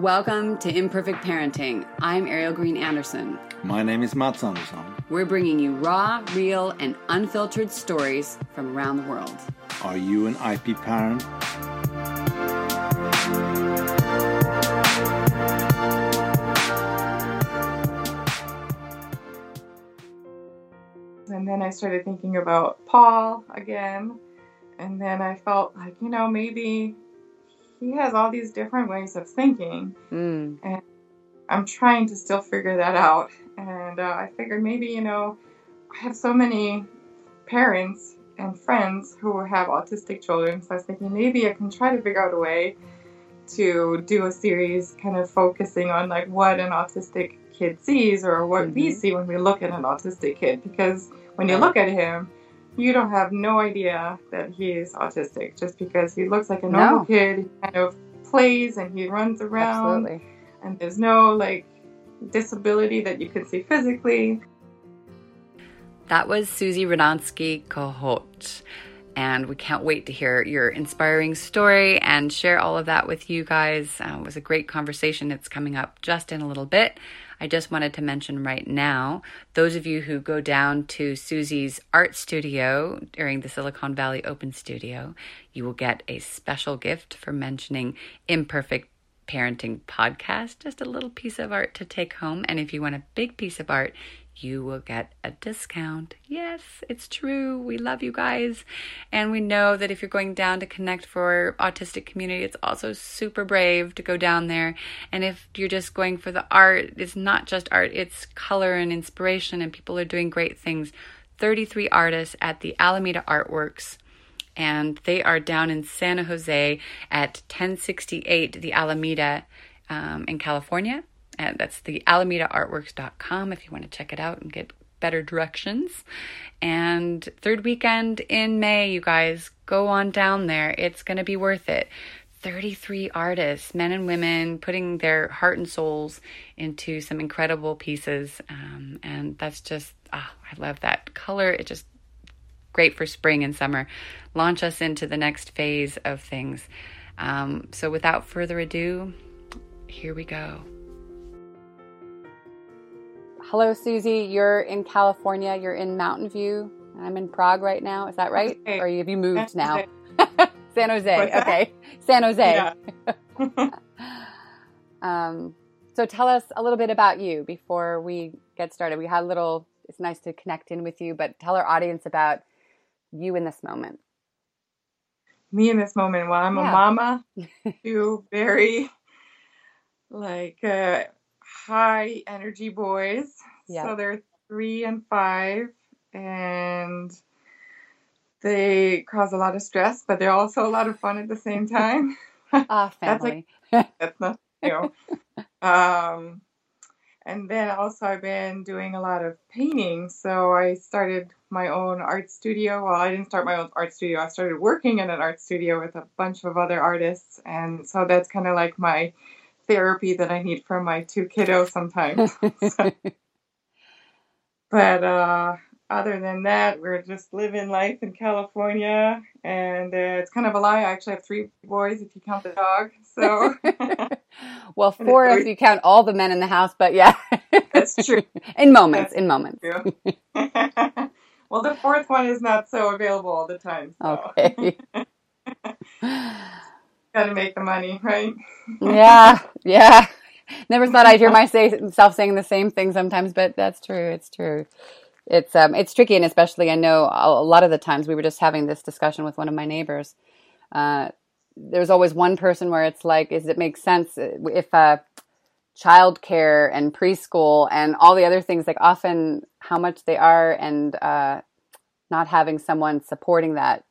Welcome to Imperfect Parenting. I'm Ariel Green Anderson. My name is Mats Anderson. We're bringing you raw, real, and unfiltered stories from around the world. Are you an IP parent? And then I started thinking about Paul again. And then I felt like, you know, maybe he has all these different ways of thinking. Mm. And I'm trying to still figure that out. And uh, I figured maybe, you know, I have so many parents and friends who have autistic children. So I was thinking maybe I can try to figure out a way to do a series kind of focusing on like what an autistic kid sees or what we Mhm. see when we look at an autistic kid. Because when you look at him, you don't have no idea that he's autistic just because he looks like a normal No. kid. He kind of plays and he runs around Absolutely. and there's no like disability that you can see physically. That was Susie Radonsky Kohut. And we can't wait to hear your inspiring story and share all of that with you guys. Uh, it was a great conversation. It's coming up just in a little bit. I just wanted to mention right now those of you who go down to Susie's art studio during the Silicon Valley Open Studio, you will get a special gift for mentioning Imperfect Parenting Podcast. Just a little piece of art to take home. And if you want a big piece of art, you will get a discount. Yes, it's true. We love you guys. And we know that if you're going down to connect for autistic community, it's also super brave to go down there. And if you're just going for the art, it's not just art, it's color and inspiration and people are doing great things. 33 artists at the Alameda Artworks and they are down in San Jose at 1068 the Alameda um, in California. And that's the alamedaartworks.com if you want to check it out and get better directions. And third weekend in May, you guys go on down there. It's going to be worth it. 33 artists, men and women, putting their heart and souls into some incredible pieces. Um, and that's just, ah, I love that color. It just great for spring and summer. Launch us into the next phase of things. Um, so, without further ado, here we go. Hello, Susie. You're in California. You're in Mountain View. I'm in Prague right now. Is that right? Okay. Or have you moved now? San Jose. Okay. San Jose. Yeah. Um, so tell us a little bit about you before we get started. We had a little, it's nice to connect in with you, but tell our audience about you in this moment. Me in this moment, well, I'm Yeah. a mama to very like uh, high energy boys. Yeah. So they're three and five, and they cause a lot of stress, but they're also a lot of fun at the same time. Ah, That's family. That's not new. um, and then also I've been doing a lot of painting. So I started my own art studio. Well, I didn't start my own art studio. I started working in an art studio with a bunch of other artists, and so that's kind of like my therapy that I need from my two kiddos sometimes. but uh, other than that, we're just living life in California, and uh, it's kind of a lie. I actually have three boys if you count the dog. So well, four if you count all the men in the house, but yeah. that's true. in moments, That's in moments. well, the fourth one is not so available all the time. So Okay. Got to make the money, right? yeah, yeah. Never thought I'd hear myself saying the same thing sometimes, but that's true. It's true. It's um, it's tricky, and especially I know a lot of the times we were just having this discussion with one of my neighbors. Uh, there's always one person where it's like, is it make sense if uh, childcare and preschool and all the other things, like often how much they are, and uh, not having someone supporting that,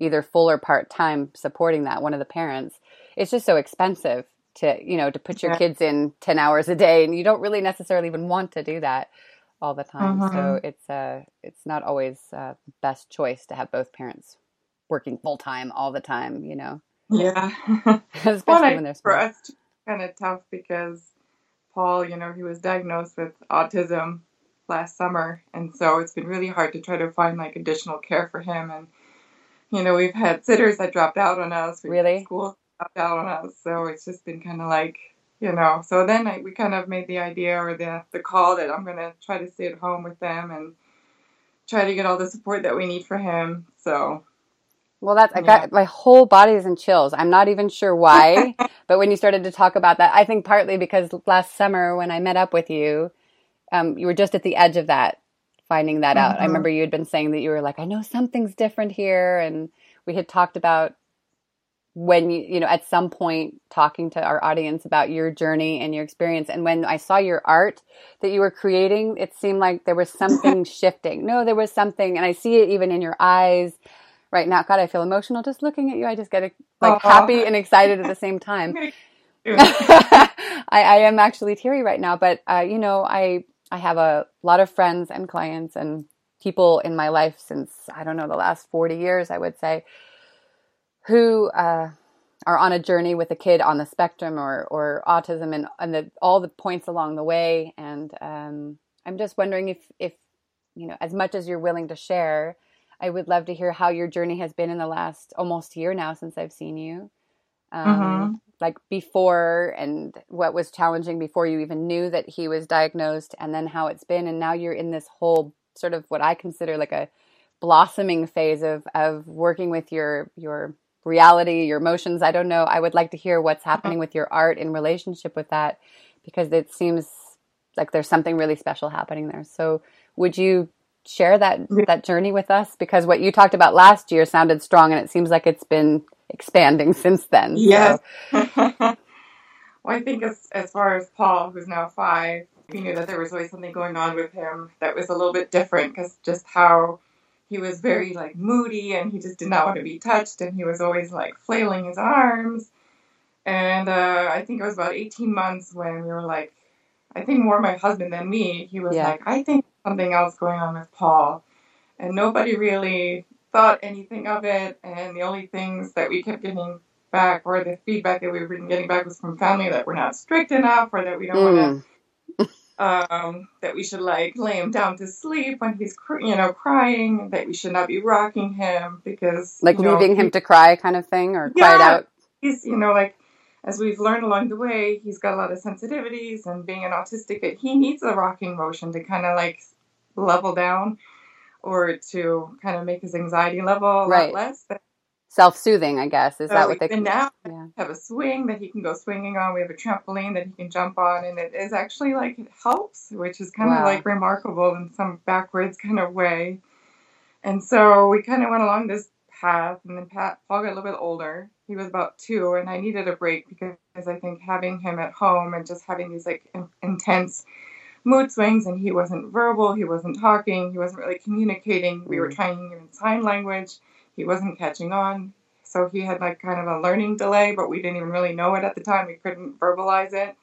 either full or part time supporting that, one of the parents, it's just so expensive to you know to put your Yeah. kids in 10 hours a day and you don't really necessarily even want to do that all the time so Mhm. it's uh it's not always uh, the best choice to have both parents working full time all the time you know Yeah. especially well, when they're for us, kind of tough because Paul, you know, he was diagnosed with autism last summer, and so it's been really hard to try to find like additional care for him. And you know, we've had sitters that dropped out on us. We've Really? School dropped out on us, so it's just been kind of like you know. So then I, we kind of made the idea or the the call that I'm gonna try to stay at home with them and try to get all the support that we need for him. So well, that's I got my whole body is in chills. I'm not even sure why, but when you started to talk about that, I think partly because last summer when I met up with you, um, you were just at the edge of that, finding that mm-hmm. out. I mm-hmm. remember you had been saying that you were like, I know something's different here, and we had talked about when you you know at some point talking to our audience about your journey and your experience and when i saw your art that you were creating it seemed like there was something shifting no there was something and i see it even in your eyes right now. God, I feel emotional just looking at you. I just get like Aww. happy and excited at the same time. I, I, am actually teary right now, but uh, you know, I I have a lot of friends and clients and people in my life since I don't know the last forty years, I would say, who uh, are on a journey with a kid on the spectrum or or autism and and the, all the points along the way. And um, I'm just wondering if if you know, as much as you're willing to share, I would love to hear how your journey has been in the last almost year now since I've seen you. Um, mm-hmm. Like before, and what was challenging before you even knew that he was diagnosed, and then how it's been. And now you're in this whole sort of what I consider like a blossoming phase of of working with your your reality, your emotions. I don't know. I would like to hear what's mm-hmm. happening with your art in relationship with that because it seems like there's something really special happening there. So, would you share that that journey with us? Because what you talked about last year sounded strong, and it seems like it's been expanding since then. Yes. So. well, I think as as far as Paul, who's now five, we knew that there was always something going on with him that was a little bit different because just how he was very like moody and he just did not want to be touched and he was always like flailing his arms. And uh, I think it was about 18 months when we were like, I think more my husband than me, he was yeah. like, I think something else going on with Paul. And nobody really thought anything of it. And the only things that we kept getting back, or the feedback that we were getting back, was from family that we're not strict enough, or that we don't mm. want to, um, that we should like lay him down to sleep when he's, you know, crying, that we should not be rocking him because like you know, leaving him to cry, kind of thing, or yeah, cry it out. He's, you know, like as we've learned along the way, he's got a lot of sensitivities, and being an autistic, that he needs a rocking motion to kind of like level down or to kind of make his anxiety level a right. lot less. Self-soothing, I guess. Is so that what they can now yeah. have a swing that he can go swinging on. We have a trampoline that he can jump on, and it is actually like it helps, which is kind wow. of like remarkable in some backwards kind of way. And so we kind of went along this path, and then Pat, Paul got a little bit older. He was about two, and I needed a break because I think having him at home and just having these like in- intense mood swings and he wasn't verbal, he wasn't talking, he wasn't really communicating. We were mm. trying in sign language, he wasn't catching on. So he had like kind of a learning delay, but we didn't even really know it at the time. We couldn't verbalize it.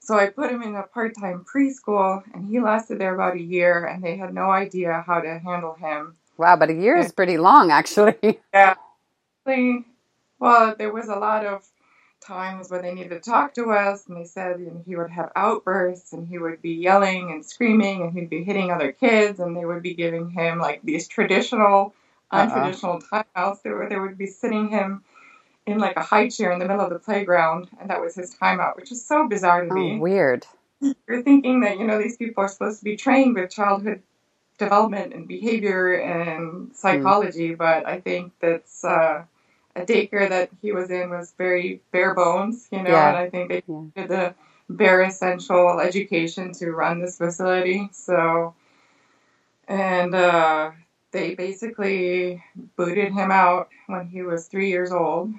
So I put him in a part time preschool and he lasted there about a year and they had no idea how to handle him. Wow, but a year and, is pretty long actually. Yeah. Well, there was a lot of times when they needed to talk to us, and they said you know, he would have outbursts and he would be yelling and screaming and he'd be hitting other kids, and they would be giving him like these traditional, uh-uh. untraditional timeouts. They, were, they would be sitting him in like a high chair in the middle of the playground, and that was his timeout, which is so bizarre to oh, me. Weird. You're thinking that you know these people are supposed to be trained with childhood development and behavior and psychology, mm. but I think that's. Uh, daycare that he was in was very bare bones, you know, yeah. and I think they yeah. did the bare essential education to run this facility. So, and uh, they basically booted him out when he was three years old.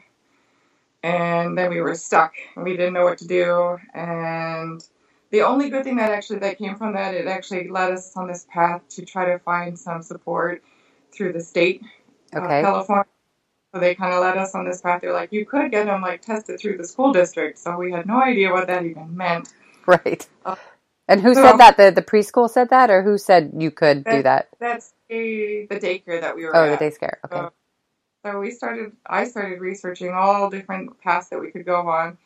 And then we were stuck. We didn't know what to do. And the only good thing that actually that came from that, it actually led us on this path to try to find some support through the state okay. of California so they kind of led us on this path. They're like, you could get them like tested through the school district. So we had no idea what that even meant. Right. Uh, and who so, said that? The the preschool said that, or who said you could that, do that? That's the the daycare that we were. Oh, at. the daycare. Okay. So, so we started. I started researching all different paths that we could go on,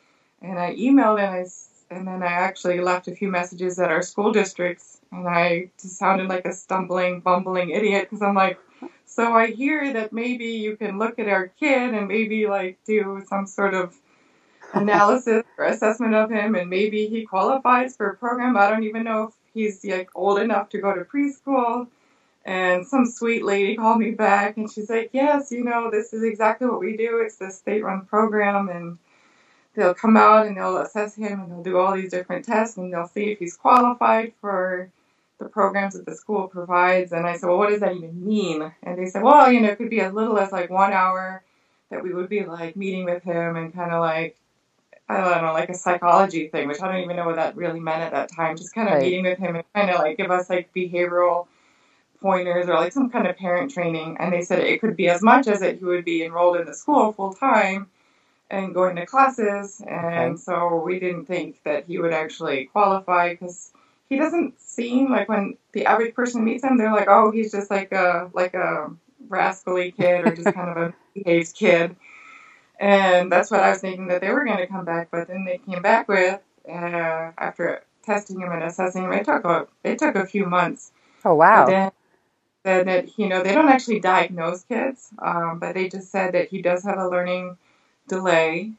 and I emailed and I and then I actually left a few messages at our school districts, and I just sounded like a stumbling, bumbling idiot because I'm like, so I hear that maybe you can look at our kid and maybe like do some sort of analysis or assessment of him, and maybe he qualifies for a program. I don't even know if he's like old enough to go to preschool. And some sweet lady called me back, and she's like, "Yes, you know, this is exactly what we do. It's the state-run program, and they'll come out and they'll assess him, and they'll do all these different tests, and they'll see if he's qualified for." The programs that the school provides. And I said, well, what does that even mean? And they said, well, you know, it could be as little as like one hour that we would be like meeting with him and kind of like, I don't know, like a psychology thing, which I don't even know what that really meant at that time. Just kind of right. meeting with him and kind of like give us like behavioral pointers or like some kind of parent training. And they said it could be as much as that he would be enrolled in the school full time and going to classes. And okay. so we didn't think that he would actually qualify because he doesn't seem like when the average person meets him, they're like, oh, he's just like a like a rascally kid or just kind of a behaved kid. And that's what I was thinking that they were going to come back, but then they came back with uh, after testing him and assessing him. It took a it took a few months. Oh wow! Then said that you know they don't actually diagnose kids, um, but they just said that he does have a learning delay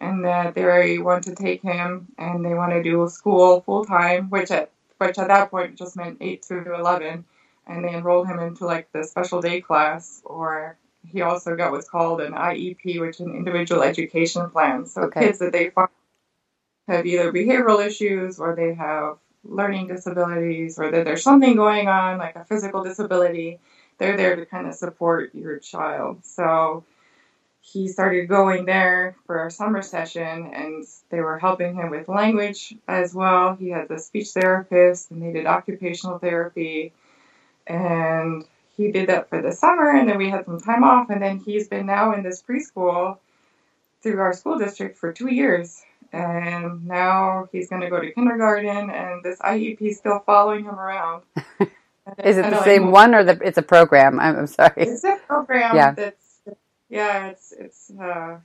and that they want to take him and they want to do school full time, which at which at that point just meant eight to eleven, and they enrolled him into like the special day class, or he also got what's called an IEP, which is an individual education plan. So okay. kids that they find have either behavioral issues or they have learning disabilities or that there's something going on like a physical disability, they're there to kind of support your child. So he started going there for our summer session and they were helping him with language as well. He had the speech therapist and they did occupational therapy and he did that for the summer and then we had some time off and then he's been now in this preschool through our school district for two years and now he's going to go to kindergarten and this IEP is still following him around. is it the same one or the it's a program? I'm, I'm sorry. It's a program yeah. that's yeah, it's it's uh,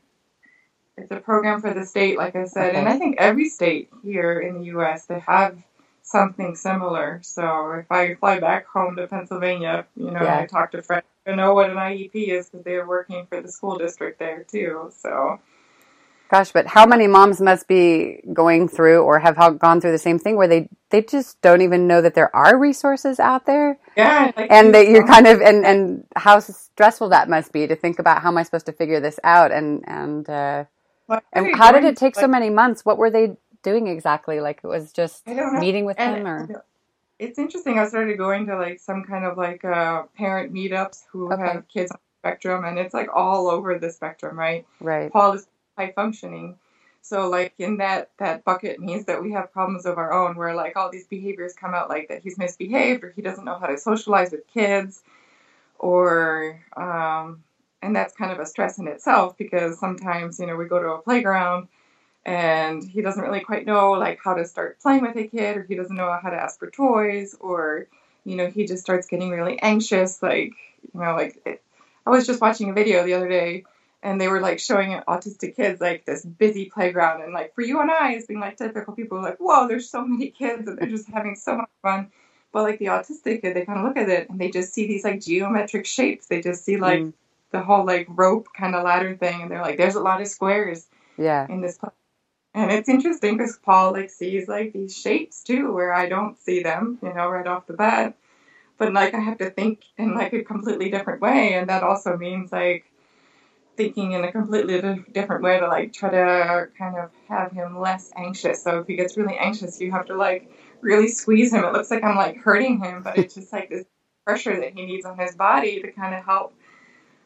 it's a program for the state, like I said, okay. and I think every state here in the U.S. they have something similar. So if I fly back home to Pennsylvania, you know, yeah. I talk to friends, I know what an IEP is because they're working for the school district there too. So Gosh, but how many moms must be going through or have gone through the same thing where they they just don't even know that there are resources out there? Yeah, like and that you're kind of and and how stressful that must be to think about how am I supposed to figure this out and and uh, and how did it take so many months? What were they doing exactly? Like it was just meeting with and them or it's interesting. I started going to like some kind of like uh, parent meetups who okay. have kids on the spectrum, and it's like all over the spectrum, right? Right. Paul is high functioning. So like in that that bucket means that we have problems of our own where like all these behaviors come out like that he's misbehaved or he doesn't know how to socialize with kids or um, and that's kind of a stress in itself because sometimes you know we go to a playground and he doesn't really quite know like how to start playing with a kid or he doesn't know how to ask for toys or you know he just starts getting really anxious like you know like it, I was just watching a video the other day and they were like showing autistic kids like this busy playground and like for you and I as being like typical people like whoa there's so many kids and they're just having so much fun. But like the autistic kid they kind of look at it and they just see these like geometric shapes. They just see like mm. the whole like rope kind of ladder thing and they're like there's a lot of squares yeah. in this and it's interesting because Paul like sees like these shapes too where I don't see them you know right off the bat. But like I have to think in like a completely different way and that also means like thinking in a completely different way to like try to kind of have him less anxious. So if he gets really anxious, you have to like really squeeze him. It looks like I'm like hurting him, but it's just like this pressure that he needs on his body to kind of help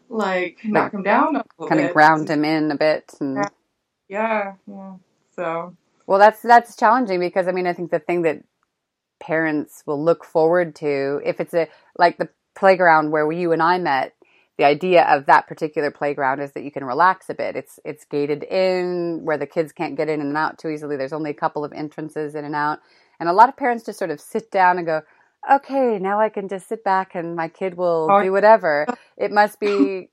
like knock him down a little kind bit. of ground him in a bit and yeah yeah so well that's that's challenging because i mean i think the thing that parents will look forward to if it's a like the playground where you and i met the idea of that particular playground is that you can relax a bit. It's it's gated in where the kids can't get in and out too easily. There's only a couple of entrances in and out. And a lot of parents just sort of sit down and go, "Okay, now I can just sit back and my kid will do whatever." It must be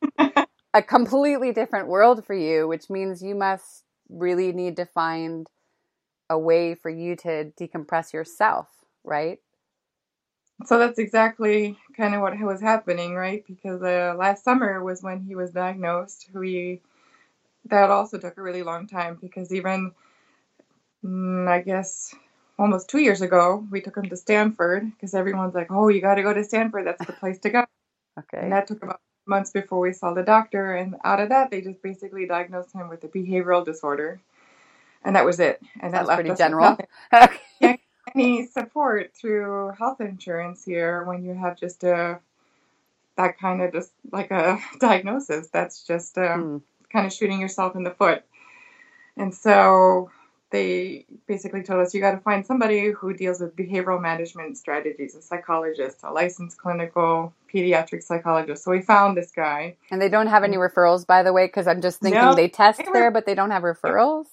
a completely different world for you, which means you must really need to find a way for you to decompress yourself, right? So that's exactly kind of what was happening, right? Because uh, last summer was when he was diagnosed. We that also took a really long time because even mm, I guess almost two years ago we took him to Stanford because everyone's like, "Oh, you got to go to Stanford. That's the place to go." Okay. And that took about months before we saw the doctor. And out of that, they just basically diagnosed him with a behavioral disorder, and that was it. And that left pretty general. nothing. Any support through health insurance here when you have just a that kind of just like a diagnosis. That's just um, Hmm. kind of shooting yourself in the foot. And so they basically told us you got to find somebody who deals with behavioral management strategies, a psychologist, a licensed clinical pediatric psychologist. So we found this guy. And they don't have any referrals, by the way, because I'm just thinking No, they test they were- there, but they don't have referrals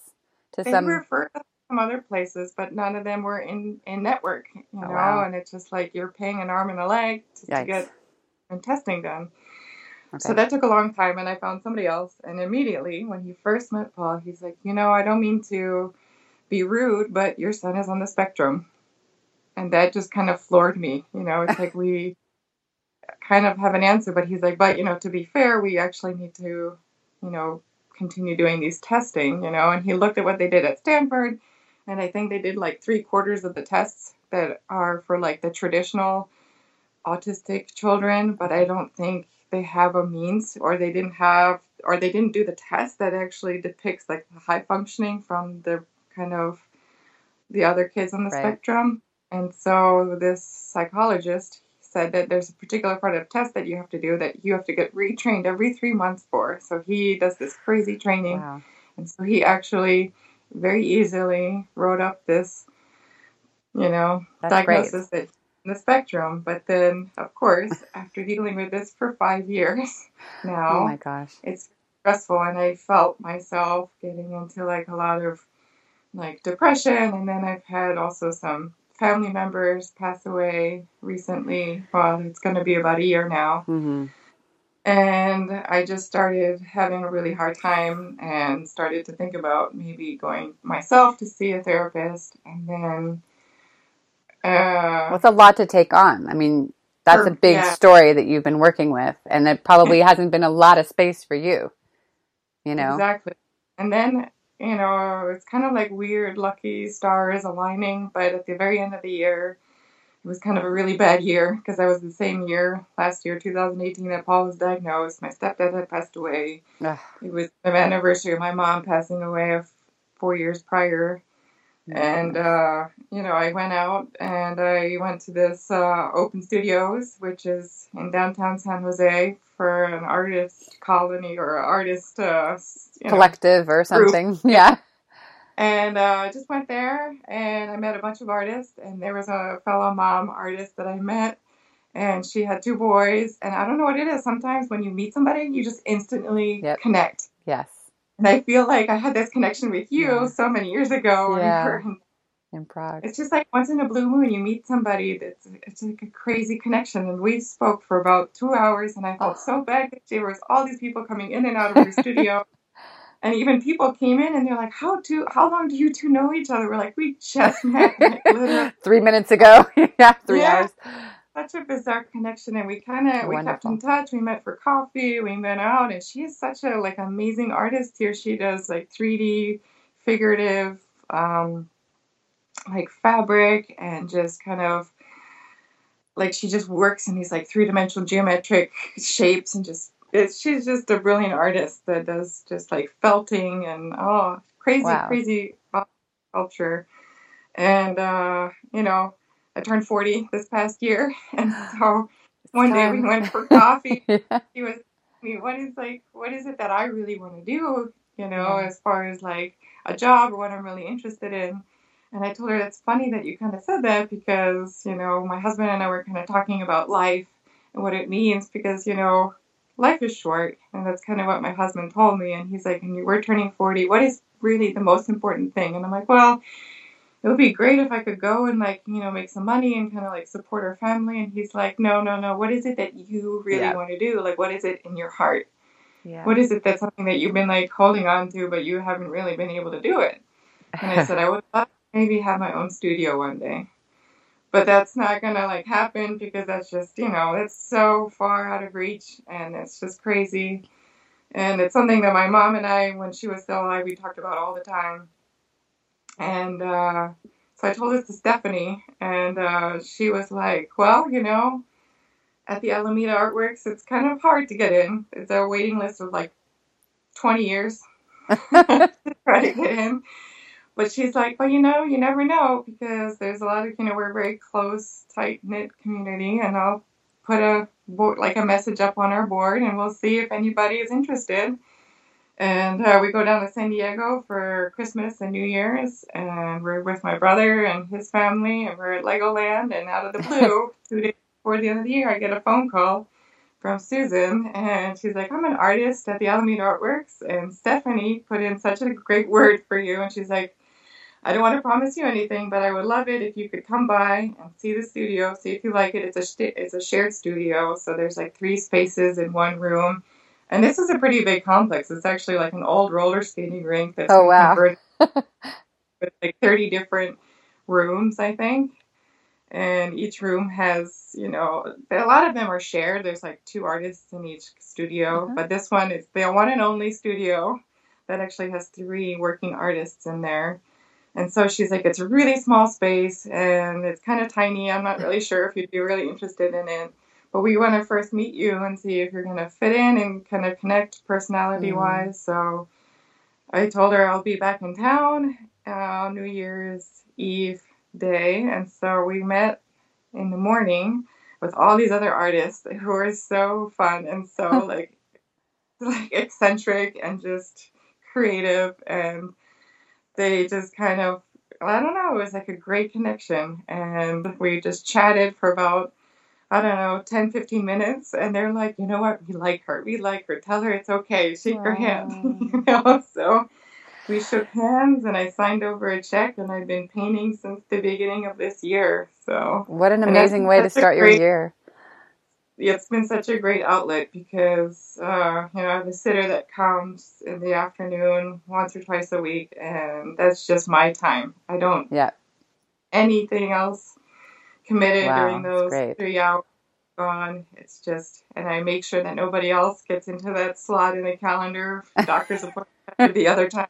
to They some. to some other places, but none of them were in, in network, you oh, know, Oh, wow. and it's just like you're paying an arm and a leg to get and testing done. So that took a long time, and I found somebody else. And immediately, when he first met Paul, he's like, You know, I don't mean to be rude, but your son is on the spectrum. And that just kind of floored me. You know, it's like we kind of have an answer, but he's like, But, you know, to be fair, we actually need to, you know, continue doing these testing, you know. And he looked at what they did at Stanford, and I think they did like three quarters of the tests that are for like the traditional autistic children, but I don't think they have a means or they didn't have or they didn't do the test that actually depicts like the high functioning from the kind of the other kids on the Right. spectrum. And so this psychologist said that there's a particular part of test that you have to do that you have to get retrained every three months for. So he does this crazy training. Wow. And so he actually very easily wrote up this, you know, That's great. diagnosis that in the spectrum. But then, of course, after dealing with this for five years now, Oh my gosh. it's stressful, and I felt myself getting into like a lot of like depression, and then I've had also some family members pass away recently. Well, it's going to be about a year now. hmm And I just started having a really hard time and started to think about maybe going myself to see a therapist. And then, uh, Well, it's a lot to take on. I mean, that's a big yeah. story that you've been working with, and it probably hasn't been a lot of space for you. You know. exactly. And then, you know, it's kind of like weird, lucky stars aligning. But at the very end of the year, it was kind of a really bad year because I was the same year last year, 2018, that Paul was diagnosed. My stepdad had passed away. Ugh. It was the anniversary of my mom passing away of four years prior. And, uh, you know, I went out and I went to this uh, Open Studios, which is in downtown San Jose, for an artist colony or artist uh, you know, collective or something. Yeah. And uh, just went there and I met a bunch of artists. And there was a fellow mom artist that I met, and she had two boys. And I don't know what it is. Sometimes when you meet somebody, you just instantly Yep. connect. Yes. And I feel like I had this connection with you Yeah. so many years ago. Yeah. in In Prague. it's just like once in a blue moon you meet somebody that's it's like a crazy connection and we spoke for about two hours and i felt Oh. so bad because there was all these people coming in and out of your studio and even people came in and they're like how do how long do you two know each other we're like we just met like, Three minutes ago. yeah. Three Yeah. hours. such a bizarre connection and we kind of we kept in touch we met for coffee we went out and she is such a like amazing artist here she does like 3d figurative um like fabric and just kind of like she just works in these like three-dimensional geometric shapes and just it's she's just a brilliant artist that does just like felting and oh crazy Wow. crazy sculpture and uh you know I turned 40 this past year, and so one day we went for coffee. yeah. He was asking me, "What is like, what is it that I really want to do? You know, Yeah. as far as like a job or what I'm really interested in." And I told her it's funny that you kind of said that because you know my husband and I were kind of talking about life and what it means because you know life is short, and that's kind of what my husband told me. And he's like, "And you were turning 40. What is really the most important thing?" And I'm like, "Well." it would be great if I could go and like you know make some money and kind of like support our family. And he's like, no, no, no. What is it that you really Yeah. want to do? Like, what is it in your heart? Yeah. What is it that's something that you've been like holding on to, but you haven't really been able to do it? And I said, I would love to maybe have my own studio one day. But that's not gonna like happen because that's just, you know, it's so far out of reach and it's just crazy. And it's something that my mom and I, when she was still alive, we talked about all the time. And uh, so I told this to Stephanie, and uh, she was like, Well, you know, at the Alameda Artworks, it's kind of hard to get in. It's a waiting list of like 20 years to try to get in. But she's like, Well, you know, you never know because there's a lot of, you know, we're a very close, tight knit community, and I'll put a board, like a message up on our board, and we'll see if anybody is interested. And uh, we go down to San Diego for Christmas and New Year's, and we're with my brother and his family, and we're at Legoland. And out of the blue, two days before the end of the year, I get a phone call from Susan, and she's like, "I'm an artist at the Alameda Artworks, and Stephanie put in such a great word for you." And she's like, "I don't want to promise you anything, but I would love it if you could come by and see the studio, see if you like it. It's a st- it's a shared studio, so there's like three spaces in one room." And this is a pretty big complex. It's actually like an old roller skating rink that's Oh, wow. converted with like 30 different rooms, I think. And each room has, you know, a lot of them are shared. There's like two artists in each studio, Mhm. but this one is the one and only studio that actually has three working artists in there. And so she's like, it's a really small space and it's kind of tiny. I'm not really sure if you'd be really interested in it. But we want to first meet you and see if you're going to fit in and kind of connect personality wise. So I told her I'll be back in town uh, New Year's Eve day. And so we met in the morning with all these other artists who were so fun and so like like eccentric and just creative and they just kind of I don't know, it was like a great connection and we just chatted for about I don't know, 10, 15 minutes. And they're like, you know what? We like her. We like her. Tell her it's okay. Shake her hand. you know, so we shook hands and I signed over a check and I've been painting since the beginning of this year. So What an amazing way to start your year. It's been such a great outlet because, uh, you know, I have a sitter that comes in the afternoon once or twice a week and that's just my time. I don't Yeah. anything else committed Wow, during those three hours gone. It's just, and I make sure that nobody else gets into that slot in the calendar, doctor's appointment the other time.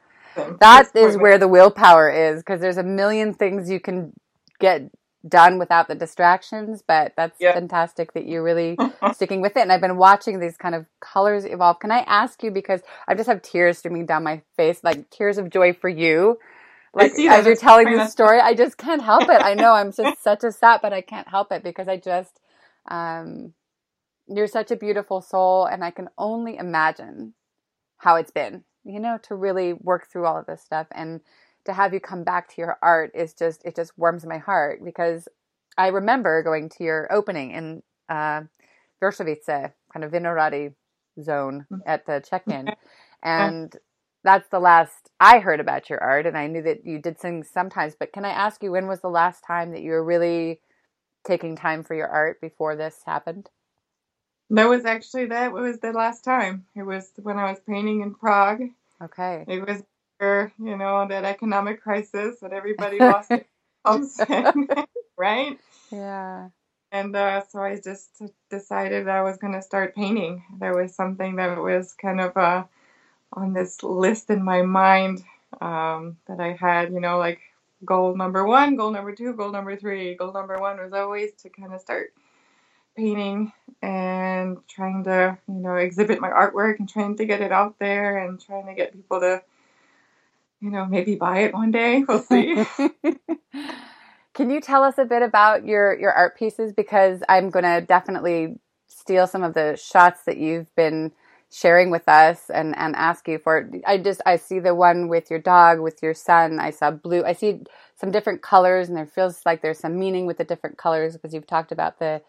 That is where the willpower is because there's a million things you can get done without the distractions, but that's fantastic that you're really sticking with it. And I've been watching these kind of colors evolve. Can I ask you because I just have tears streaming down my face, like tears of joy for you. Like as you're telling this story, I just can't help it. I know I'm just such a sap, but I can't help it because I just um you're such a beautiful soul and I can only imagine how it's been, you know, to really work through all of this stuff and to have you come back to your art is just it just warms my heart because I remember going to your opening in uh Vršovice, kind of Vinohrady zone at the check-in and that's the last I heard about your art and I knew that you did sing sometimes but can I ask you when was the last time that you were really taking time for your art before this happened? That was actually that was the last time. It was when I was painting in Prague. Okay. It was, you know, that economic crisis that everybody lost their jobs, right? Yeah. And uh, so I just decided I was going to start painting. There was something that was kind of uh, on this list in my mind um, that I had, you know, like goal number one, goal number two, goal number three. Goal number one was always to kind of start painting and trying to, you know, exhibit my artwork and trying to get it out there and trying to get people to, you know, maybe buy it one day. We'll see. Can you tell us a bit about your your art pieces? Because I'm going to definitely steal some of the shots that you've been sharing with us and and ask you for I just I see the one with your dog with your son. I saw blue. I see some different colors and there feels like there's some meaning with the different colors because you've talked about the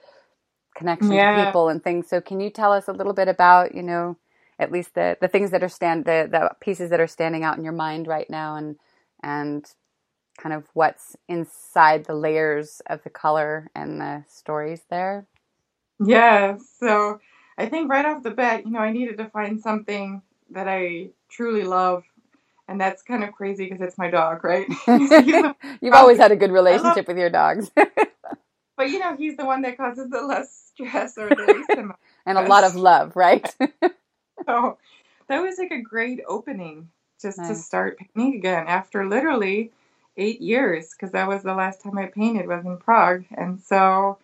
connection to people and things. So can you tell us a little bit about you know at least the the things that are stand the the pieces that are standing out in your mind right now and and kind of what's inside the layers of the color and the stories there. Yeah, so I think right off the bat, you know, I needed to find something that I truly love. And that's kind of crazy because it's my dog, right? You've always had a good relationship with your dogs but you know, he's the one that causes the less stress or the least amount. and a lot of love, right? So, that was like a great opening just to start painting again after literally eight years because that was the last time I painted was in Prague, and so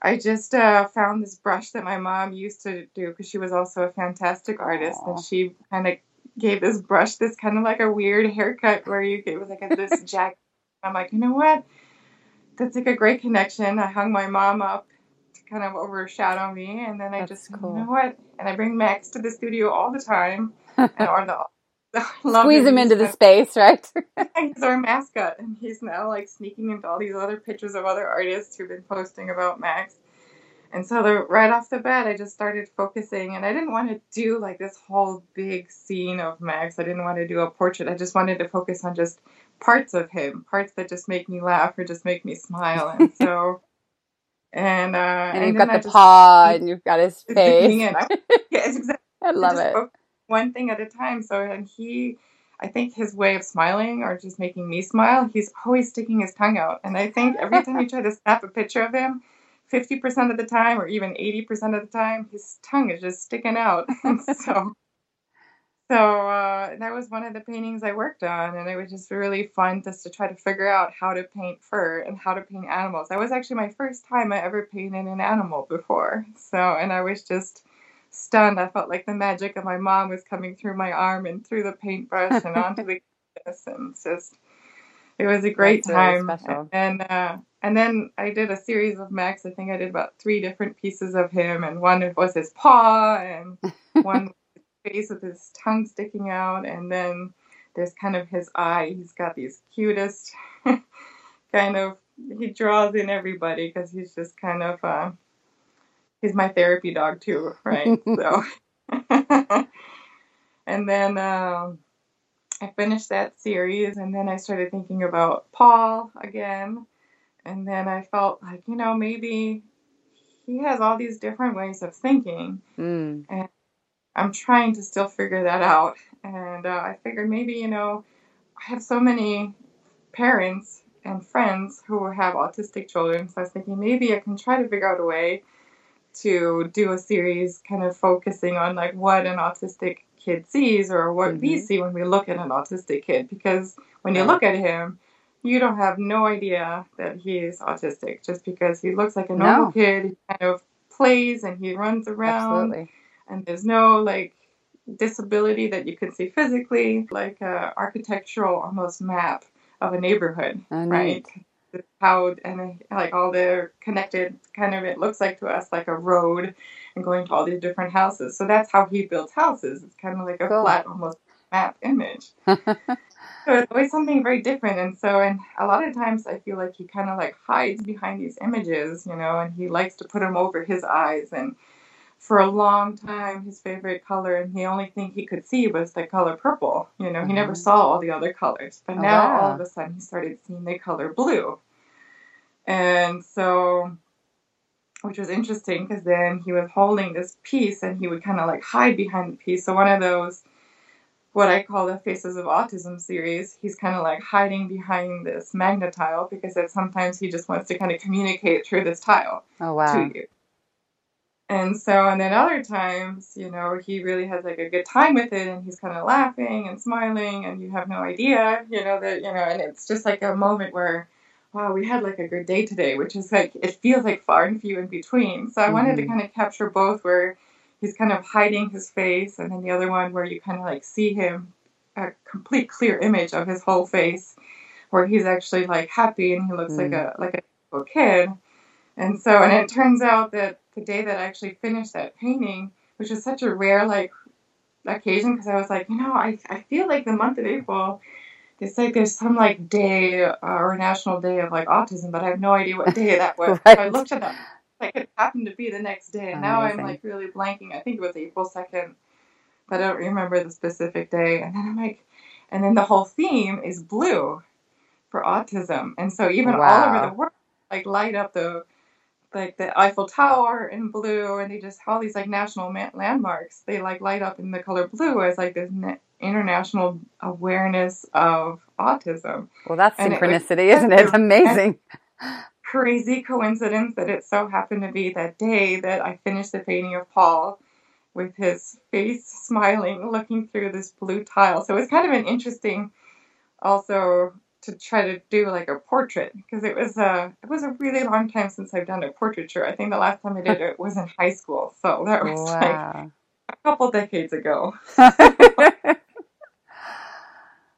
I just uh, found this brush that my mom used to do because she was also a fantastic artist, Aw. and she kind of gave this brush this kind of like a weird haircut where you it was like a, this jack. I'm like, you know what? That's like a great connection. I hung my mom up kind of overshadow me, and then I just, cool. you know what? And I bring Max to the studio all the time, and or the. Love Squeeze him into the space, right? He's our mascot, and he's now like sneaking into all these other pictures of other artists who've been posting about Max. And so the right off the bat, I just started focusing, and I didn't want to do like this whole big scene of Max. I didn't want to do a portrait. I just wanted to focus on just parts of him, parts that just make me laugh or just make me smile. And so, and uh, and you've got I the just paw, and you've got his face. I, yeah, it's exactly. I love just it. one thing at a time. So, and he, I think his way of smiling or just making me smile, he's always sticking his tongue out. And I think every time you try to snap a picture of him, 50% of the time or even 80% of the time, his tongue is just sticking out. And so, so uh, that was one of the paintings I worked on. And it was just really fun just to try to figure out how to paint fur and how to paint animals. That was actually my first time I ever painted an animal before. So, and I was just stunned. I felt like the magic of my mom was coming through my arm and through the paintbrush and onto the canvas, and just it was a great That's time. special. And uh, and then I did a series of Max. I think I did about three different pieces of him, and one was his paw, and one face with his tongue sticking out, and then there's kind of his eye. He's got these cutest kind of. He draws in everybody because he's just kind of. Uh, he's my therapy dog too, right? so, and then um, I finished that series, and then I started thinking about Paul again, and then I felt like you know maybe he has all these different ways of thinking. Mm. I'm trying to still figure that out, and uh, I figured maybe you know I have so many parents and friends who have autistic children, so I was thinking maybe I can try to figure out a way to do a series kind of focusing on like what an autistic kid sees or what we Mhm. see when we look at an autistic kid because when you look at him you don't have no idea that he is autistic just because he looks like a No. normal kid he kind of plays and he runs around Absolutely. And there's no like disability that you can see physically like a architectural almost map of a neighborhood ah, neat. right? How and like all the connected kind of it looks like to us like a road and going to all these different houses. So that's how he builds houses. It's kind of like a Cool. flat almost map image. So it's always something very different. And so and a lot of times i feel like he kind of like hides behind these images you know and he likes to put them over his eyes and for a long time his favorite color and the only thing he could see was the color purple you know he never Mhm. saw all the other colors but Oh, now wow. all of a sudden he started seeing the color blue and so which was interesting because then he was holding this piece and he would kind of like hide behind the piece so one of those what I call the Faces of Autism series. He's kind of like hiding behind this magnet tile because that sometimes he just wants to kind of communicate through this tile Oh wow. to you. And so, and then other times, you know, he really has like a good time with it and he's kind of laughing and smiling and you have no idea, you know, that, you know, and it's just like a moment where, wow, we had like a good day today, which is like, it feels like far and few in between. So I wanted to Mhm. kind of capture both where he's kind of hiding his face and then the other one where you kind of like see him, a complete clear image of his whole face where he's actually like happy and he looks like a, like a kid. And so, and it turns out that the day that I actually finished that painting, which was such a rare like occasion, because I was like, you know, I, I feel like the month of April, it's like there's some like day uh, or national day of like autism, but I have no idea what day that was. So I looked it up. Like it happened to be the next day, and now I'm like really blanking. I think it was April second, but I don't remember the specific day. And then I'm like, and then the whole theme is blue for autism, and so even all over the world, like light up the like the Eiffel Tower in blue, and they just have all these like national ma- landmarks. They like light up in the color blue as like this na- international awareness of autism. Well, that's And synchronicity, isn't it? It's amazing. Crazy coincidence that it so happened to be that day that I finished the painting of Paul. with his face smiling, looking through this blue tile. So it was kind of an interesting, also to try to do like a portrait because it was a it was a really long time since I've done a portraiture. I think the last time I did it was in high school, so that was wow. like a couple decades ago. but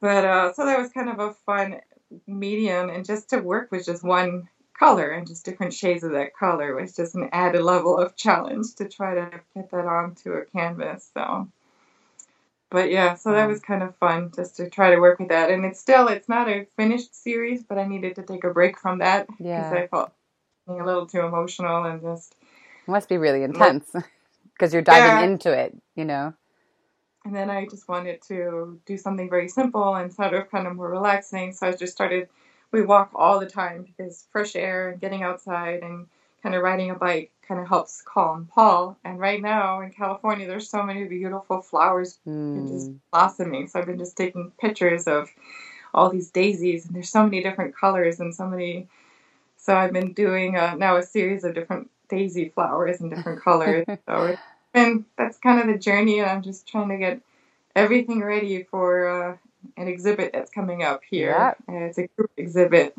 uh, so that was kind of a fun medium, and just to work with just one color and just different shades of that color was just an added level of challenge to try to get that onto a canvas. So but yeah, so that um, was kind of fun just to try to work with that. And it's still it's not a finished series, but I needed to take a break from that because yeah. I felt being a little too emotional and just it must be really intense because you're diving yeah. into it, you know. And then I just wanted to do something very simple and sort of kind of more relaxing. So I just started. We walk all the time because fresh air and getting outside and kind of riding a bike kind of helps calm Paul. And right now in California, there's so many beautiful flowers mm. just blossoming. So I've been just taking pictures of all these daisies, and there's so many different colors and so many. So I've been doing uh, now a series of different daisy flowers in different colors. so and that's kind of the journey, and I'm just trying to get everything ready for uh, an exhibit that's coming up here. Yeah. it's a group exhibit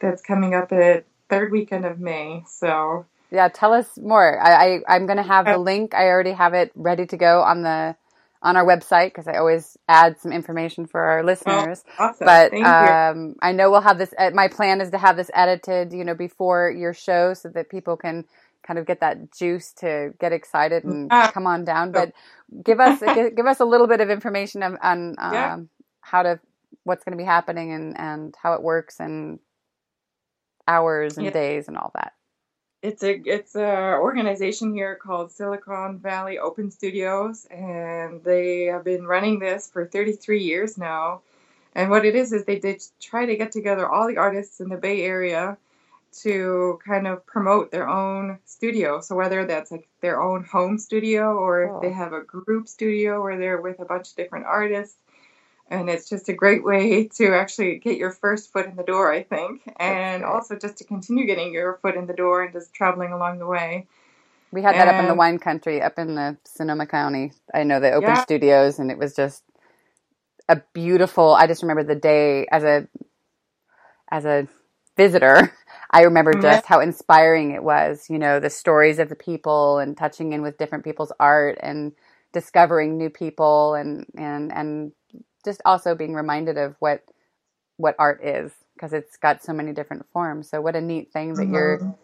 that's coming up at third weekend of May. So yeah, tell us more. I, I am going to have the link. I already have it ready to go on the on our website because I always add some information for our listeners. Oh, awesome. But um, I know we'll have this. Uh, my plan is to have this edited, you know, before your show so that people can kind of get that juice to get excited and uh, come on down. But give us give us a little bit of information on, on um, yeah. how to what's going to be happening and and how it works and hours and yeah. days and all that? It's a it's a organization here called Silicon Valley Open Studios, and they have been running this for 33 years now. And what it is is they did try to get together all the artists in the Bay Area to kind of promote their own studio. So whether that's like their own home studio or if they have a group studio where they're with a bunch of different artists, and it's just a great way to actually get your first foot in the door, I think, and also just to continue getting your foot in the door and just traveling along the way. We had that and, up in the wine country, up in the Sonoma County. I know the open yeah. studios, and it was just a beautiful. I just remember the day as a as a visitor. I remember mm-hmm. just how inspiring it was. You know, the stories of the people and touching in with different people's art and discovering new people and and and just also being reminded of what what art is because it's got so many different forms. So what a neat thing that mm-hmm. you're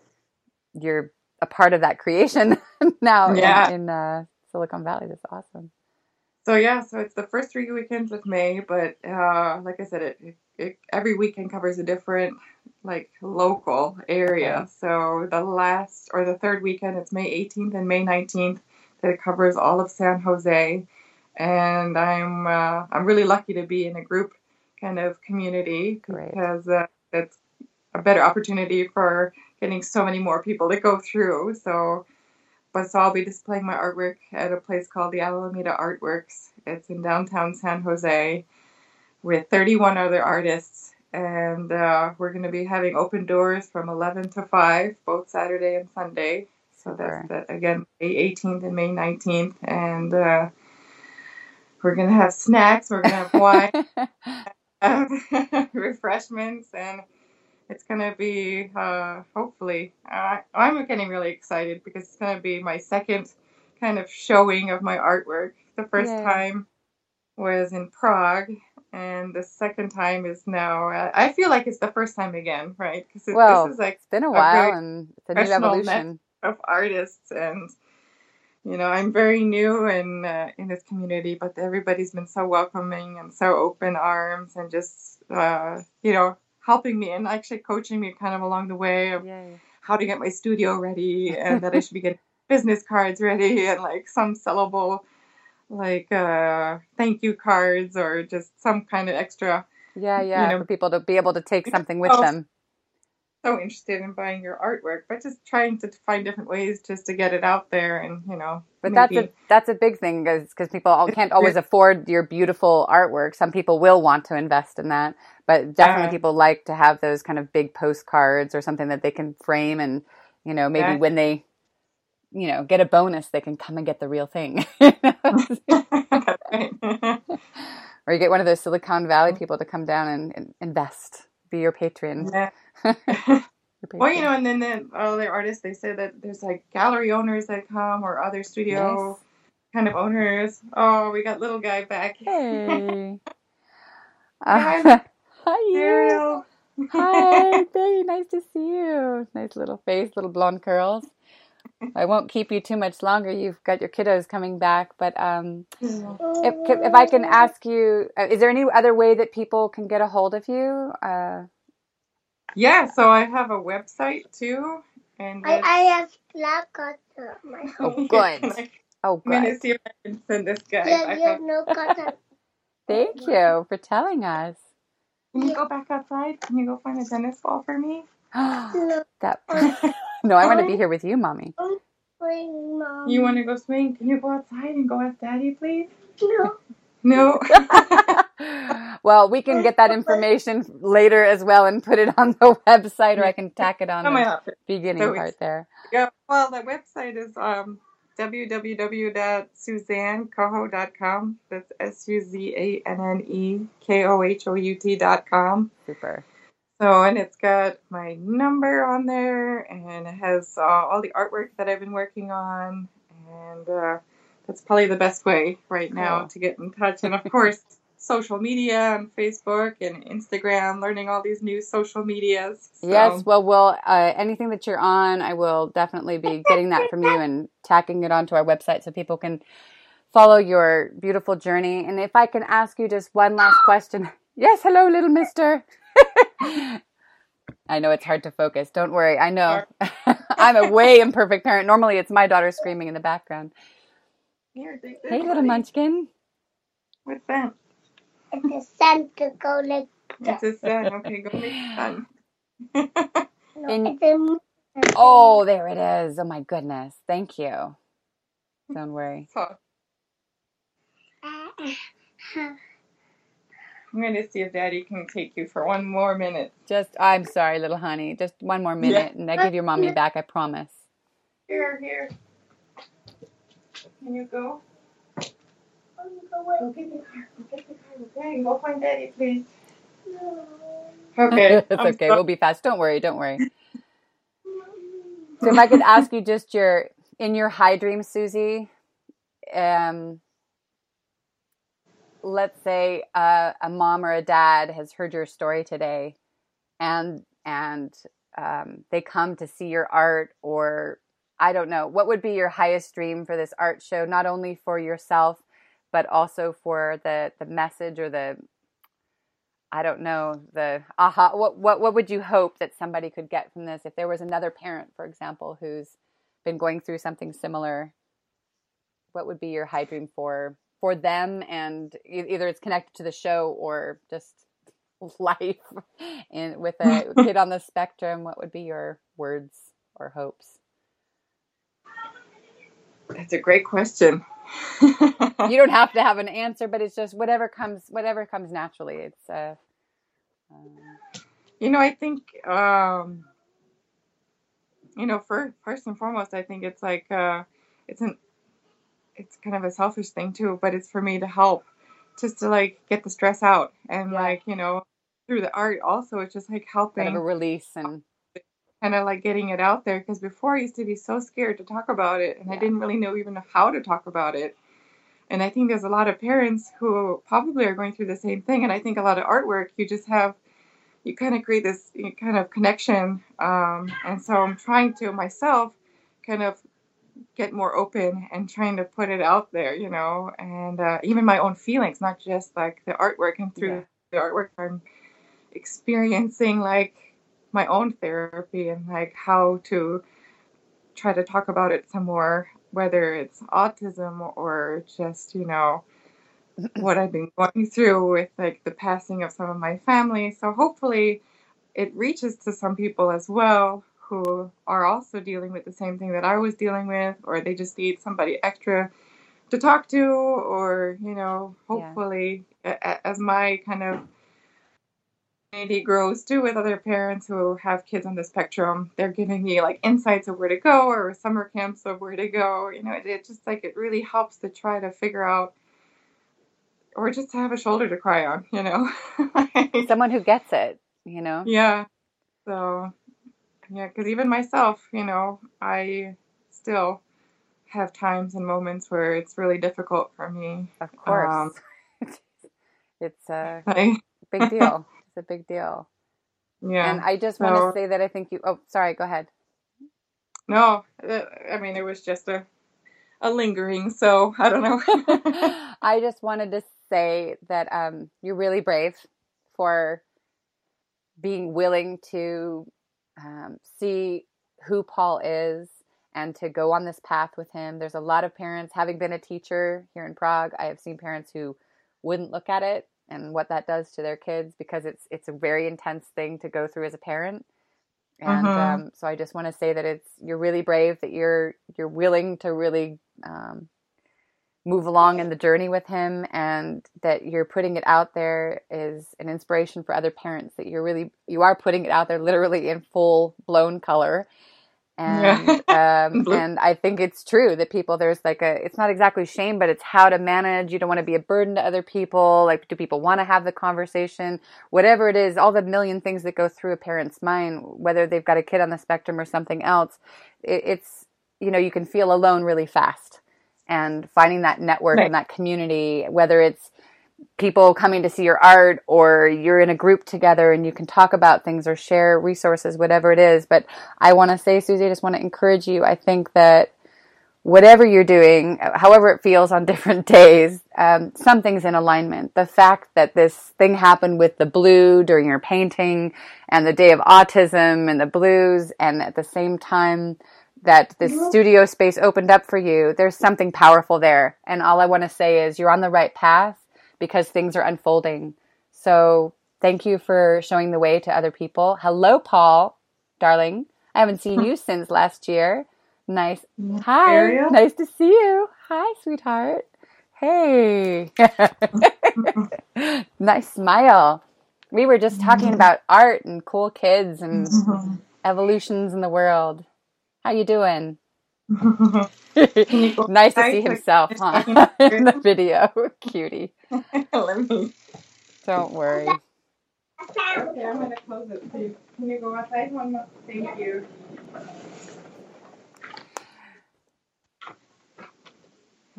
you're a part of that creation now yeah. in, in uh, Silicon Valley. That's awesome. So yeah, so it's the first three weekends of May, but uh, like I said, it, it, it, every weekend covers a different like local area. Okay. So the last or the third weekend, it's May 18th and May 19th. That it covers all of San Jose and I'm uh, I'm really lucky to be in a group kind of community because uh, it's a better opportunity for getting so many more people to go through. So, but so I'll be displaying my artwork at a place called the Alameda Artworks. It's in downtown San Jose with 31 other artists. And uh, we're going to be having open doors from 11 to 5, both Saturday and Sunday. So that's, the, again, May 18th and May 19th. And uh, we're gonna have snacks. We're gonna have wine, refreshments, and it's gonna be uh, hopefully. Uh, I'm getting really excited because it's gonna be my second kind of showing of my artwork. The first Yay. time was in Prague, and the second time is now. I feel like it's the first time again, right? Because well, this is like it's been a while, and it's a new evolution of artists and you know, I'm very new in uh, in this community, but everybody's been so welcoming and so open arms and just uh, you know helping me and actually coaching me kind of along the way of Yay. how to get my studio ready and that I should be getting business cards ready and like some sellable like uh, thank you cards or just some kind of extra. Yeah, yeah, you know, for people to be able to take something with them so interested in buying your artwork, but just trying to find different ways just to get it out there and you know. But maybe... that's a that's a big thing because people can't always afford your beautiful artwork. Some people will want to invest in that, but definitely uh, people like to have those kind of big postcards or something that they can frame and you know maybe when they you know, get a bonus, they can come and get the real thing. or you get one of those Silicon Valley people to come down and, and invest, be your patron. Yeah. well, you know, and then the other artists, they say that there's like gallery owners that come or other studio Nice. kind of owners. Oh, we got little guy back. Hey. Hi. Uh, hi, you. Ariel. Hi, very nice to see you. Nice little face, little blonde curls. I won't keep you too much longer. You've got your kiddos coming back, but um, if if I can ask you, uh, is there any other way that people can get a hold of you? Uh, Yeah, so I have a website too, and I, I have black cutter. My Oh, home. good. Can I- oh, I'm gonna good. see if I can send this guy. Yeah, you have no cutter. Thank you for telling us. Can you go back outside? Can you go find a tennis ball for me? No, that um, no, I want to be here with you, mommy. wait, mom. You want to go swing? Can you go outside and go ask daddy, please? No. No. Well, we can get that information later as well and put it on the website, or I can tack it on Oh the beginning So part there. Yeah, well, the website is um, www.suzannekohout.com. That's S U Z A N N E K O H O U T.com. Super. So, and it's got my number on there, and it has uh, all the artwork that I've been working on, and uh, that's probably the best way right now Cool. to get in touch. And of course, social media and Facebook and Instagram, learning all these new social medias. So, Yes, well, we'll uh, anything that you're on, I will definitely be getting that from you and tacking it onto our website so people can follow your beautiful journey. And if I can ask you just one last question. Yes, hello, little mister. I know it's hard to focus. Don't worry. I know. I'm a way imperfect parent. Normally, it's my daughter screaming in the background. Here, Hey, little munchkin. What's that? It's a sun to go like It's a sun. Okay, go make sun. no, it's a moon. Oh, there it is. Oh, my goodness. Thank you. Don't worry. So, I'm going to see if Daddy can take you for one more minute. Just, I'm sorry, little honey. Just one more minute, and I give your mommy back. I promise. Here, here. Can you go? Go get the car. Go get the car. Okay, go find Daddy, please. Okay. it's I'm okay. We'll be fast. Don't worry. Don't worry. So if I could ask you just your in your high dream, Susie, um, let's say uh, a mom or a dad has heard your story today, and and um, they come to see your art, or I don't know, what would be your highest dream for this art show? Not only for yourself, but also for the the message or the I don't know the aha. What what what would you hope that somebody could get from this? If there was another parent, for example, who's been going through something similar, what would be your high dream for for them? And either it's connected to the show or just life. And with a kid on the spectrum, what would be your words or hopes? That's a great question. You don't have to have an answer, but it's just whatever comes whatever comes naturally. It's uh, um, You know, I think, um, you know, first, first and foremost, I think it's like, uh, it's an, it's kind of a selfish thing too, but it's for me to help, just to like get the stress out, and Yeah. like you know, through the art also, it's just like kind helping, of a release and kind of like getting it out there. Because before I used to be so scared to talk about it, and I didn't really know even how to talk about it. And I think there's a lot of parents who probably are going through the same thing. And I think a lot of artwork, you just have, you kind of create this kind of connection. Um, and so I'm trying to myself kind of get more open and trying to put it out there, you know, and uh, even my own feelings, not just like the artwork. And through Yeah. the artwork, I'm experiencing like my own therapy and like how to try to talk about it some more, whether it's autism or just, you know, what I've been going through with like the passing of some of my family. So hopefully it reaches to some people as well who are also dealing with the same thing that I was dealing with, or they just need somebody extra to talk to, or, you know, Yeah. hopefully a- a- as my kind of community grows too with other parents who have kids on the spectrum. They're giving me like insights of where to go or summer camps of where to go. You know, it, it just like it really helps to try to figure out or just to have a shoulder to cry on, you know. Someone who gets it, you know. Yeah. So, yeah, because even myself, you know, I still have times and moments where it's really difficult for me. Of course. Um, it's a I, big deal. It's a big deal. yeah. And I just want to say that I think you. Oh, sorry. Go ahead. no, I mean, it was just a, a lingering, so I don't know. I just wanted to say that um, you're really brave for being willing to um, see who Paul is and to go on this path with him. There's a lot of parents, having been a teacher here in Prague, I have seen parents who wouldn't look at it and what that does to their kids because it's it's a very intense thing to go through as a parent. And Mhm. um, so I just want to say that it's you're really brave that you're you're willing to really um, move along in the journey with him and that you're putting it out there is an inspiration for other parents that you're really you are putting it out there literally in full blown color and um, and I think it's true that people there's like a it's not exactly shame but it's how to manage. You don't want to be a burden to other people. Like do people want to have the conversation? Whatever it is all the million things that go through a parent's mind whether they've got a kid on the spectrum or something else it, it's you know you can feel alone really fast. And finding that network Right. and that community whether it's people coming to see your art or you're in a group together and you can talk about things or share resources whatever it is. But i want to say susie i just want to encourage you i think that whatever you're doing however it feels on different days um, something's in alignment. The fact that this thing happened with the blue during your painting and the day of autism and the blues and at the same time that this studio space opened up for you there's something powerful there. And all i want to say is you're on the right path because things are unfolding. So thank you for showing the way to other people. Hello paul darling. I haven't seen you since last year. Nice. Hi. Ariel? nice to see you. Hi sweetheart. Hey. Nice smile. We were just talking mm-hmm. about art and cool kids and mm-hmm. evolutions in the world. How you doing nice to see so I can himself huh? in the video cutie Let me. don't worry Okay, I'm gonna close it. Please. Can you go outside one more? Thank you.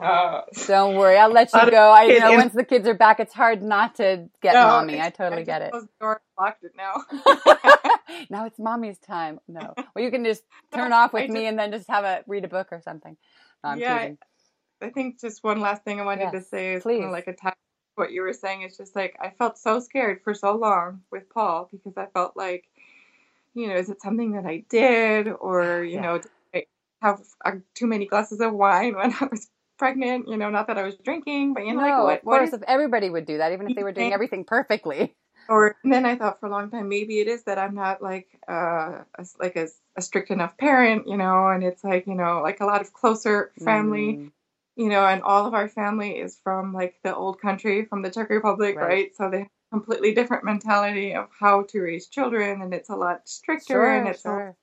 Uh, don't worry i'll let you go. I kids know once the kids are back it's hard not to get no, mommy. I totally just get it. the door locked it now. now it's mommy's time. No. Well you can just turn off with I me just- and then just have a read a book or something. No, i'm Yeah, teasing. I think just one last thing I wanted to say is kind of like a tap what you were saying. It's just like I felt so scared for so long with Paul because I felt like, you know, is it something that I did or you Yeah. know, did I have uh, too many glasses of wine when I was pregnant? You know, not that I was drinking, but you know, no, like what, of course, is if everybody would do that, even if they were doing everything perfectly. or and then I thought for a long time maybe it is that I'm not like uh a, like a, a strict enough parent, you know, and it's like you know like a lot of closer family, Mm, you know, and all of our family is from like the old country, from the Czech Republic, Right. right? So they have a completely different mentality of how to raise children, and it's a lot stricter, sure, and it's sure.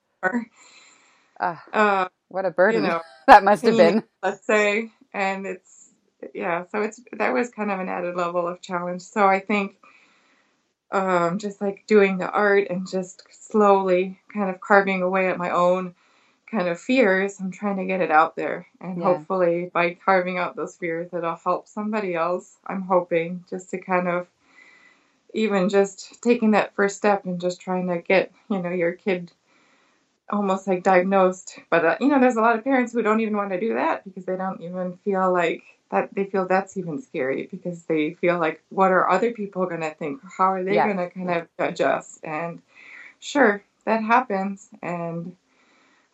Ah, uh, what a you burden know, that must have been. let's say, and it's yeah, so it's that was kind of an added level of challenge. So I think um, just like doing the art and just slowly kind of carving away at my own kind of fears, I'm trying to get it out there, and Yeah. hopefully by carving out those fears, it'll help somebody else. I'm hoping just to kind of even just taking that first step and just trying to get you know your kid almost like diagnosed but uh, you know there's a lot of parents who don't even want to do that because they don't even feel like that they feel that's even scary because they feel like what are other people going to think? How are they Yeah. going to kind of judge us and sure that happens and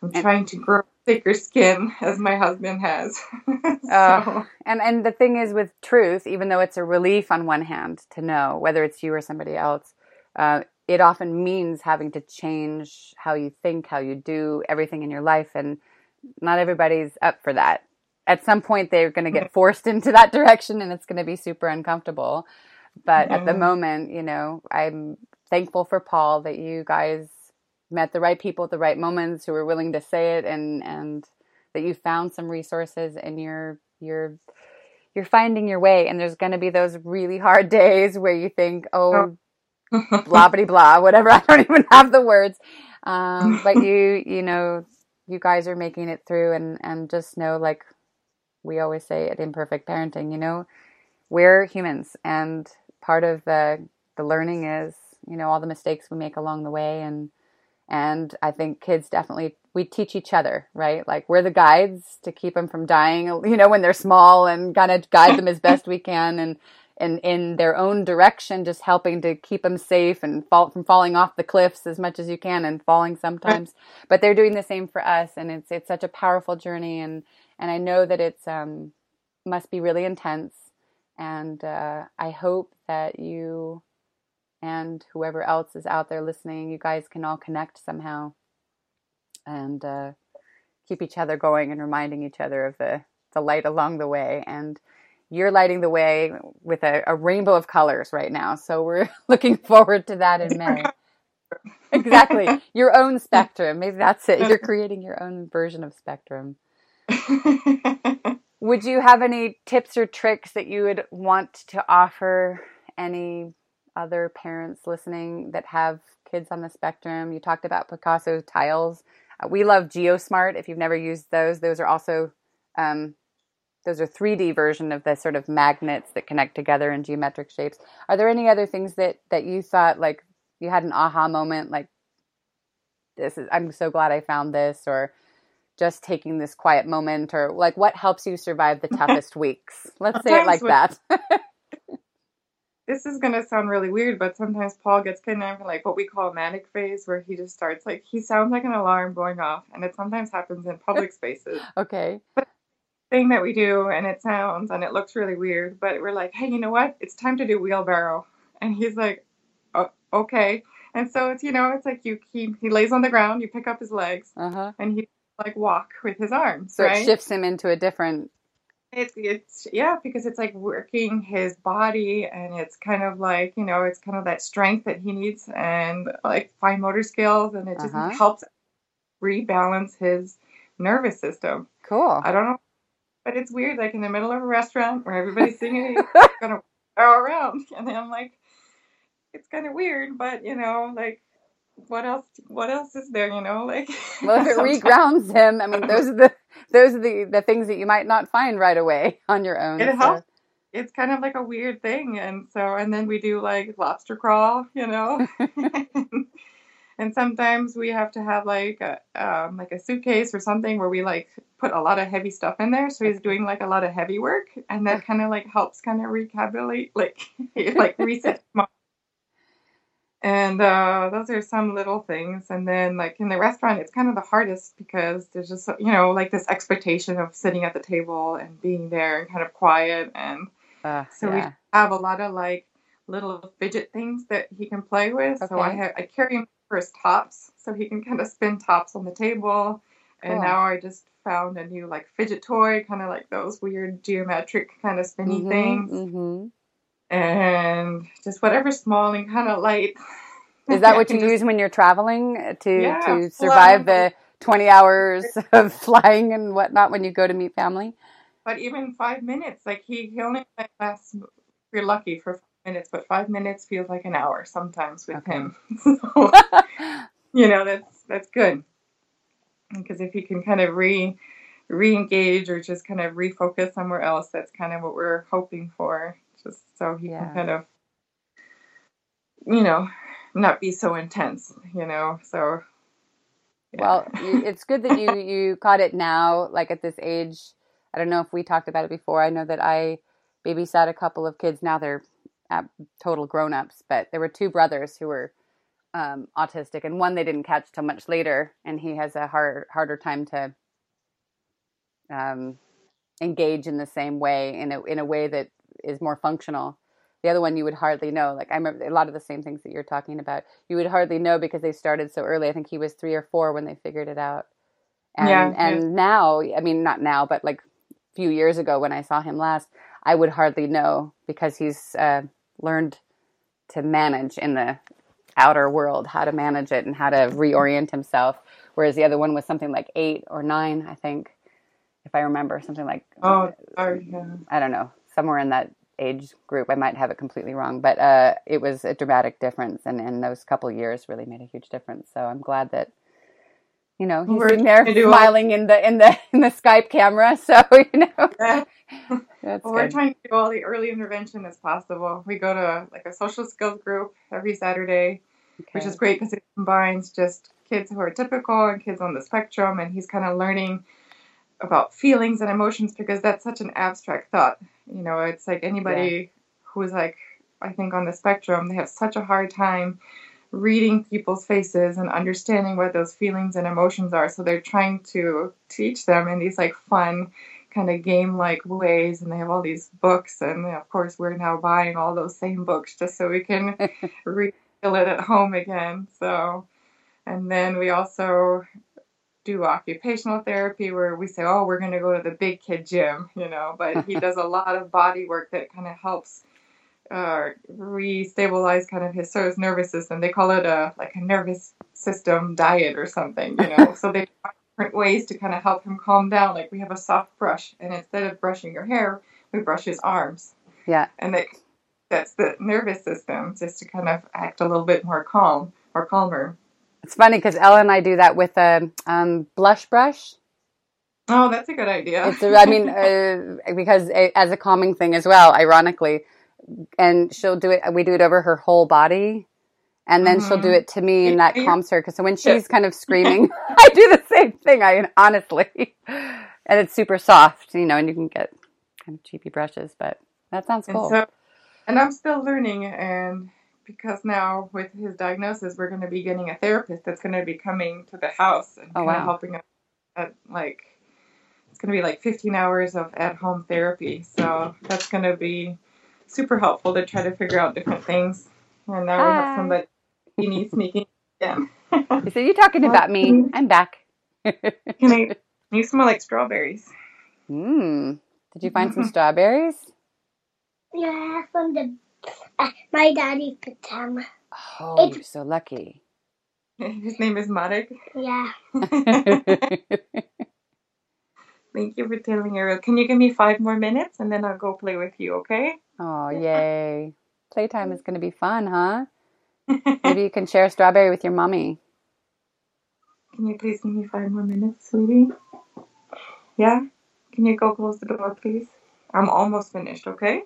i'm And- trying to grow thicker skin as my husband has. So, Uh, And and the thing is with truth, even though it's a relief on one hand to know whether it's you or somebody else, uh, it often means having to change how you think, how you do everything in your life, and not everybody's up for that. At some point, they're going to get mm-hmm. forced into that direction, and it's going to be super uncomfortable. But at the mm-hmm. moment, you know, I'm thankful for Paul that you guys met the right people at the right moments who were willing to say it and and that you found some resources and you're you're you're finding your way and there's going to be those really hard days where you think oh, oh. Blah blah blah whatever. I don't even have the words. Um, but you you know you guys are making it through and and just know like we always say at imperfect parenting you know we're humans and part of the the learning is you know all the mistakes we make along the way and and i think kids definitely we teach each other right? Like we're the guides to keep them from dying you know when they're small and kind of guide them as best we can and and in their own direction just helping to keep them safe and fall from falling off the cliffs as much as you can and falling sometimes. But they're doing the same for us and it's it's such a powerful journey and and i know that it's um must be really intense. And uh, i hope that you and whoever else is out there listening, you guys can all connect somehow and uh, keep each other going and reminding each other of the, the light along the way. And you're lighting the way with a, a rainbow of colors right now. So we're looking forward to that in May. exactly. Your own spectrum. Maybe that's it. You're creating your own version of spectrum. would you have any tips or tricks that you would want to offer any other parents listening that have kids on the spectrum. You talked about Picasso tiles. Uh, we love GeoSmart. If you've never used those, those are also um, those are 3D version of the sort of magnets that connect together in geometric shapes. Are there any other things that that you thought like you had an aha moment like this is I'm so glad I found this or just taking this quiet moment or like what helps you survive the toughest weeks? Let's say it like that. this is gonna sound really weird, but sometimes Paul gets kind of like what we call a manic phase, where he just starts like he sounds like an alarm going off, and it sometimes happens in public spaces. okay. But thing that we do, and it sounds and it looks really weird, but we're like, hey, you know what? It's time to do wheelbarrow, and he's like, oh, okay. And so it's you know it's like you he he lays on the ground, you pick up his legs, uh-huh. and he like walk with his arms. So right? it shifts him into a different it's it's yeah because it's like working his body and it's kind of like you know it's kind of that strength that he needs and like fine motor skills and it just Uh-huh. helps rebalance his nervous system cool. i don't know but it's weird like in the middle of a restaurant where everybody's singing gonna go around and then i'm like it's kind of weird but you know like what else what else is there you know like Well, if it regrounds him, I mean, those are the those are the the things that you might not find right away on your own. It so- helps. it's kind of like a weird thing and so and then we do like lobster crawl you know and sometimes we have to have like a um, like a suitcase or something where we like put a lot of heavy stuff in there. So he's doing like a lot of heavy work and that kind of like helps kind of recalculate like like reset and uh, those are some little things. And then like in the restaurant it's kind of the hardest because there's just you know like this expectation of sitting at the table and being there and kind of quiet. And uh, so we have a lot of like little fidget things that he can play with. So I Okay. have I carry him for his tops, so he can kind of spin tops on the table. And Cool. now I just found a new like fidget toy, kind of like those weird geometric kind of spinny Mhm, things, mhm. and just whatever small and kind of light. Is that what you just- use when you're traveling to Yeah, to survive flying. the twenty hours of flying and whatnot when you go to meet family? But even five minutes, like he, he only like, lasts. If you're lucky for five minutes, but five minutes feels like an hour sometimes with Okay. him. so, you know that's that's good because if he can kind of re re-engage or just kind of refocus somewhere else that's kind of what we're hoping for just so he Yeah. can kind of you know not be so intense you know so yeah. Well, it's good that you you caught it now, like at this age. I don't know if we talked about it before. I know that I babysat a couple of kids. Now they're total grown ups, but there were two brothers who were um, autistic, and one they didn't catch till much later, and he has a hard harder time to um, engage in the same way in a in a way that is more functional. The other one you would hardly know. Like I remember a lot of the same things that you're talking about. You would hardly know because they started so early. I think he was three or four when they figured it out. And Yeah, and yeah. now, I mean, not now, but like a few years ago when I saw him last, I would hardly know because he's uh, learned to manage in the outer world, how to manage it and how to reorient himself. Whereas the other one was something like eight or nine, I think, if I remember, something like Oh, sorry. Yeah. I don't know, somewhere in that age group. I might have it completely wrong, but uh, it was a dramatic difference, and, and those couple years really made a huge difference. So I'm glad that you know he's We're sitting there do all- smiling in the in the in the Skype camera. So you know Yeah. Well, we're trying to do all the early intervention as possible. We go to like a social skills group every Saturday, which is great because it combines just kids who are typical and kids on the spectrum, and he's kind of learning about feelings and emotions because that's such an abstract thought. You know, it's like anybody who's like, I think on the spectrum, they have such a hard time reading people's faces and understanding what those feelings and emotions are. So they're trying to teach them in these like fun, kind of game like ways. And they have all these books. And of course, we're now buying all those same books just so we can refill it at home again. So, and then we also do occupational therapy where we say, oh, we're going to go to the big kid gym, you know, but he does a lot of body work that kind of helps uh, re-stabilize kind of his, so his nervous system. They call it a like a nervous system diet or something, you know. so they find different ways to kind of help him calm down. Like we have a soft brush, and instead of brushing your hair, we brush his arms, Yeah. and it, that's the nervous system just to kind of act a little bit more calm or calmer. It's funny because Ella and I do that with a um, blush brush. Oh, that's a good idea. It's, I mean, uh, because uh, as a calming thing as well, ironically, and she'll do it. We do it over her whole body, and then she'll do mm-hmm. it to me, and that calms her. Because so when she's kind of screaming, I do the same thing. I honestly, and it's super soft, you know, and you can get kind of cheapy brushes, but that sounds And cool. so, and I'm still learning, and because now with his diagnosis, we're going to be getting a therapist that's going to be coming to the house and Oh, kind of wow. helping us at like it's going to be like 15 hours of at-home therapy. So that's going to be super helpful to try to figure out different things. And now we have somebody he needs sneaking in. you said, "You talking about me? I'm back." Can I? You smell like strawberries. Hmm. Did you find some strawberries? Yeah, from the uh, my daddy put them. Oh, you're so lucky. His name is Marek. Yeah. Thank you for telling Ariel. Can you give me five more minutes and then I'll go play with you, okay? Oh, yay. Playtime is going to be fun, huh? Maybe you can share a strawberry with your mommy. Can you please give me five more minutes, sweetie? Yeah? Can you go close the door, please? I'm almost finished, okay?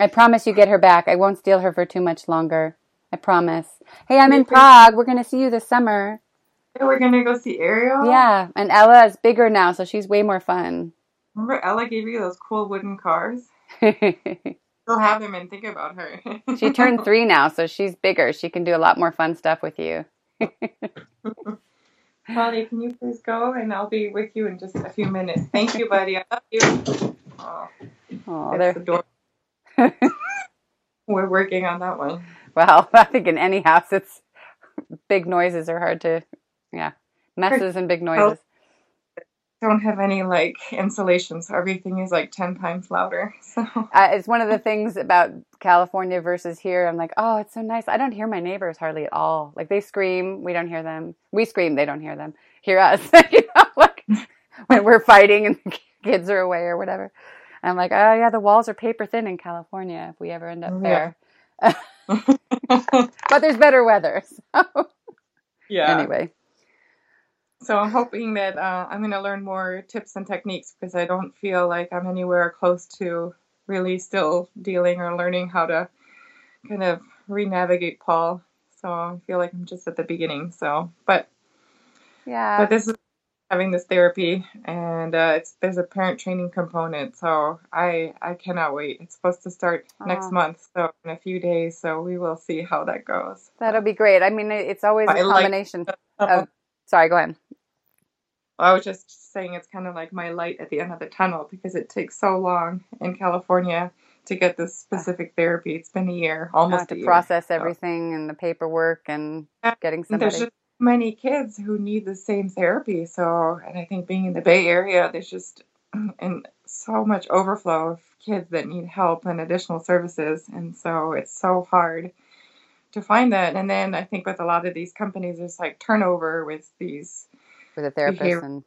I promise you get her back. I won't steal her for too much longer. I promise. Hey, I'm in Prague. We're going to see you this summer. We're gonna go see Ariel. Yeah, and Ella is bigger now, so she's way more fun. Remember Ella gave you those cool wooden cars? Still have them and think about her. She turned three now, so she's bigger. She can do a lot more fun stuff with you. Molly, can you please go and I'll be with you in just a few minutes. Thank you, buddy. I love you. Oh, Oh, they're the door. We're working on that one. well. I think in any house, it's big noises are hard to, yeah, messes and big noises. Don't have any like insulation, so everything is like ten times louder. So uh, it's one of the things about California versus here. I'm like, oh, it's so nice. I don't hear my neighbors hardly at all. Like they scream, we don't hear them. We scream, they don't hear them. Hear us, you know, like when we're fighting and the kids are away or whatever. And I'm like, oh yeah, the walls are paper thin in California if we ever end up Oh, there. but there's better weather. So yeah. anyway, So I'm hoping that uh, I'm going to learn more tips and techniques because I don't feel like I'm anywhere close to really still dealing or learning how to kind of re-navigate Paul. So I feel like I'm just at the beginning. So, but yeah. but this is having this therapy and uh, it's there's a parent training component. So I I cannot wait. It's supposed to start next month, so in a few days. So we will see how that goes. That'll be great. I mean, it's always a I like- combination of. Sorry, go ahead. I was just saying it's kind of like my light at the end of the tunnel because it takes so long in California to get this ah. specific therapy. It's been a year, almost a to year. process everything and the paperwork and getting And There's somebody. just many kids who need the same therapy. So, and I think being in the Bay Area, there's just and so much overflow of kids that need help and additional services, and so it's so hard to find that. And then I think with a lot of these companies, there's like turnover with these with a therapist Behavior- and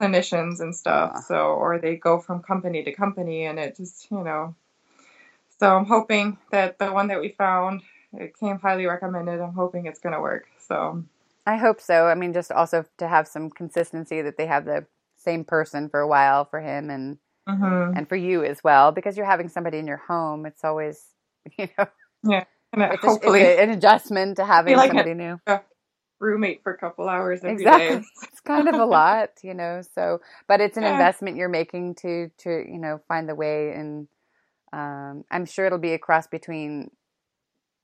clinicians and stuff. So, or they go from company to company, and it just, you know. So I'm hoping that the one that we found, it came highly recommended. I'm hoping it's going to work. So, I hope so. I mean, just also to have some consistency that they have the same person for a while for him and mhm. and for you as well because you're having somebody in your home. It's always you know and it- it's, a- hopefully a- an adjustment to having like somebody new. Roommate for a couple hours every day. Exactly. It's kind of a lot, you know. So, but it's an Yeah. investment you're making to to you know find the way, and um, I'm sure it'll be a cross between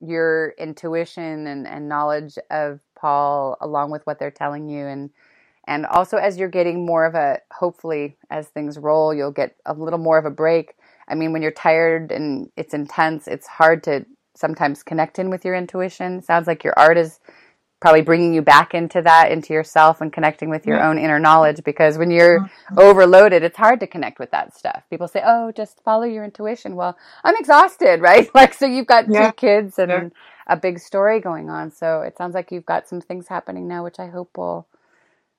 your intuition and, and knowledge of Paul, along with what they're telling you, and and also as you're getting more of a hopefully as things roll, you'll get a little more of a break. I mean, when you're tired and it's intense, it's hard to sometimes connect in with your intuition. Sounds like your art is probably bringing you back into that, into yourself and connecting with your Yeah. own inner knowledge because when you're overloaded, it's hard to connect with that stuff. People say, "Oh, just follow your intuition." Well, I'm exhausted, right? Like so you've got Yeah. two kids and Yeah. a big story going on. So it sounds like you've got some things happening now which I hope will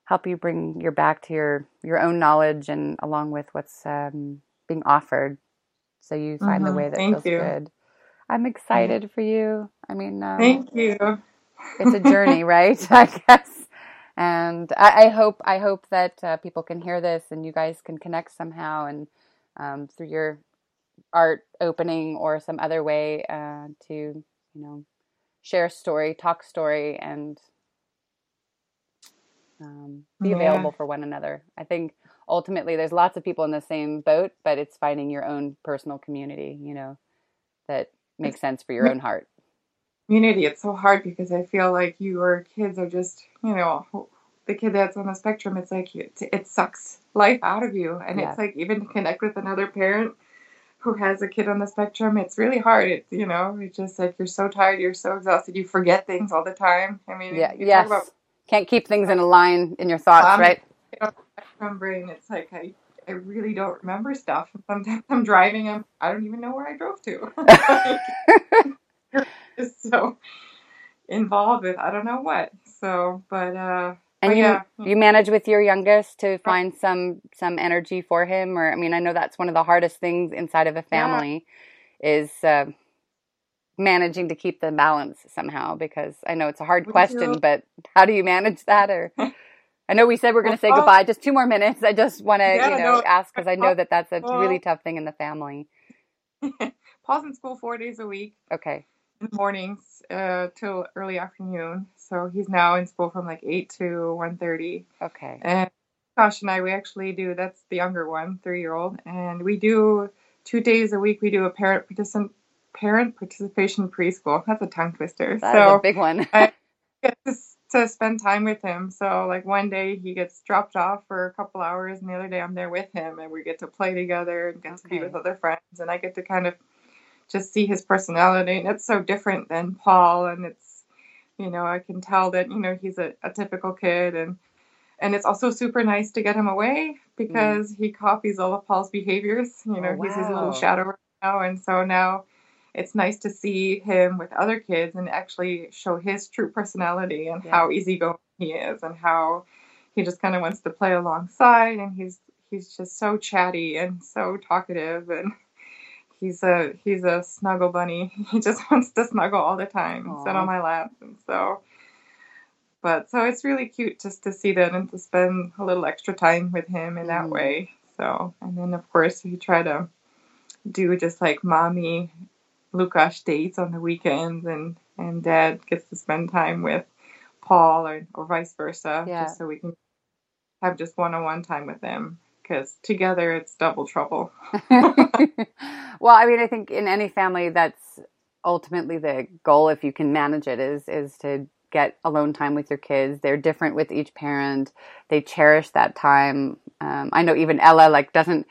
help you bring your back to your your own knowledge and along with what's um, being offered so you find the Mhm. way that Thank feels you. good. I'm excited for you. I mean, um, Thank you. It's a journey, right? I guess. And I, I hope I hope that uh, people can hear this and you guys can connect somehow and um, through your art opening or some other way uh, to you know share story, talk story, and um, be Yeah. available for one another. I think ultimately there's lots of people in the same boat, but it's finding your own personal community, you know, that makes sense for your own heart. Community, it's so hard because I feel like your kids are just, you know, the kid that's on the spectrum. It's like it, it sucks life out of you, and Yeah. it's like even to connect with another parent who has a kid on the spectrum, it's really hard. It's you know, it's just like you're so tired, you're so exhausted, you forget things all the time. I mean, Yeah. you talk Yes. about Can't keep things in a line in your thoughts, Um, right? spectrum brain. It's like I, I really don't remember stuff. Sometimes I'm driving, I'm, I don't even know where I drove to. so involved with I don't know what. So, but uh, And but you yeah, you manage with your youngest to find some some energy for him, or I mean, I know that's one of the hardest things inside of a family is uh, managing to keep the balance somehow. Because I know it's a hard We question, do. but how do you manage that? Or I know we said we're going to say Well, goodbye. Just two more minutes. I just want to Yeah, you know no, ask because I know that that's a well- really tough thing in the family. Paul's in school four days a week Okay. In the mornings uh, till early afternoon. So he's now in school from like eight to one thirty. Okay. And Josh and I, we actually do. That's the younger one, three year old, and we do two days a week. We do a parent participant parent participation preschool. That's a tongue twister. That so a big one. I get to, to spend time with him. So like one day he gets dropped off for a couple hours, and the other day I'm there with him, and we get to play together and get to be with other friends, and I get to kind of just see his personality, and it's so different than Paul, and it's you know I can tell that you know he's a, a typical kid, and and it's also super nice to get him away mm. because he copies all of Paul's behaviors. You know Oh, he's his little shadow right now, and so now it's nice to see him with other kids and actually show his true personality and Yeah. how easygoing he is and how he just kind of wants to play alongside and he's he's just so chatty and so talkative and he's a he's a snuggle bunny. He just wants to snuggle all the time sit on my lap and so. But so it's really cute just to see that and to spend a little extra time with him in that Mhm. way. So and then of course we try to do just like mommy Lukash dates on the weekends and and dad gets to spend time with Paul or, or vice versa Yeah. just so we can have just one-on-one time with them because together it's double trouble well, I mean, I think in any family, that's ultimately the goal. If you can manage it, is is to get alone time with your kids. They're different with each parent. They cherish that time. Um, I know even Ella like doesn't.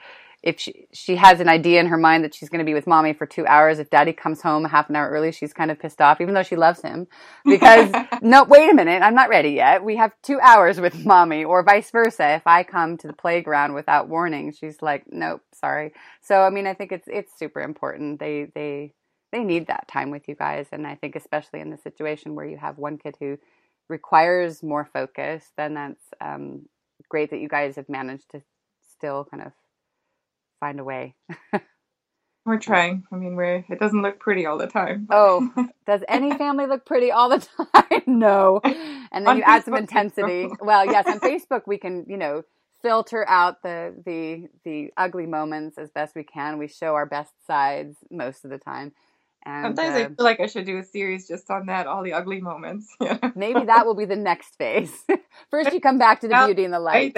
If she she has an idea in her mind that she's going to be with mommy for two hours, if daddy comes home a half an hour early, she's kind of pissed off, even though she loves him. Because no, wait a minute, I'm not ready yet. We have two hours with mommy, or vice versa. If I come to the playground without warning, she's like, nope, sorry. So I mean, I think it's it's super important. They they they need that time with you guys. And I think especially in the situation where you have one kid who requires more focus, then that's um, great that you guys have managed to still kind of find a way. We're trying. I mean, we're it doesn't look pretty all the time. Oh, does any family look pretty all the time? no. And then you add some intensity. Well, yes, on Facebook we can, you know, filter out the the the ugly moments as best we can. We show our best sides most of the time. And Sometimes I uh, feel like I should do a series just on that, all the ugly moments. Yeah. maybe that will be the next phase. First you come back to the Well, beauty and the light.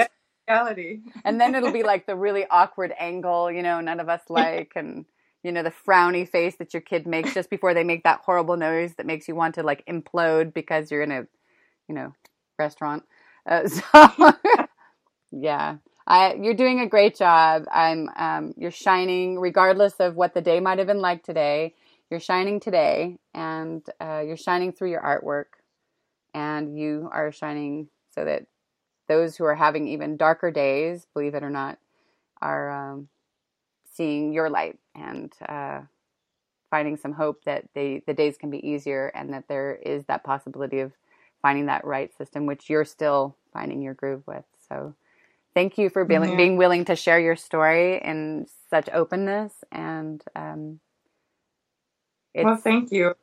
Reality. and then it'll be like the really awkward angle, you know, none of us like, and you know, the frowny face that your kid makes just before they make that horrible noise that makes you want to like implode because you're in a, you know, restaurant. Uh, so, yeah, I, you're doing a great job. I'm, um, you're shining regardless of what the day might have been like today. You're shining today, and uh, you're shining through your artwork, and you are shining so that those who are having even darker days, believe it or not, are um, seeing your light and uh, finding some hope that they the days can be easier and that there is that possibility of finding that right system, which you're still finding your groove with. So, thank you for being, Yeah. being willing to share your story in such openness and. Um, it's, well, thank you.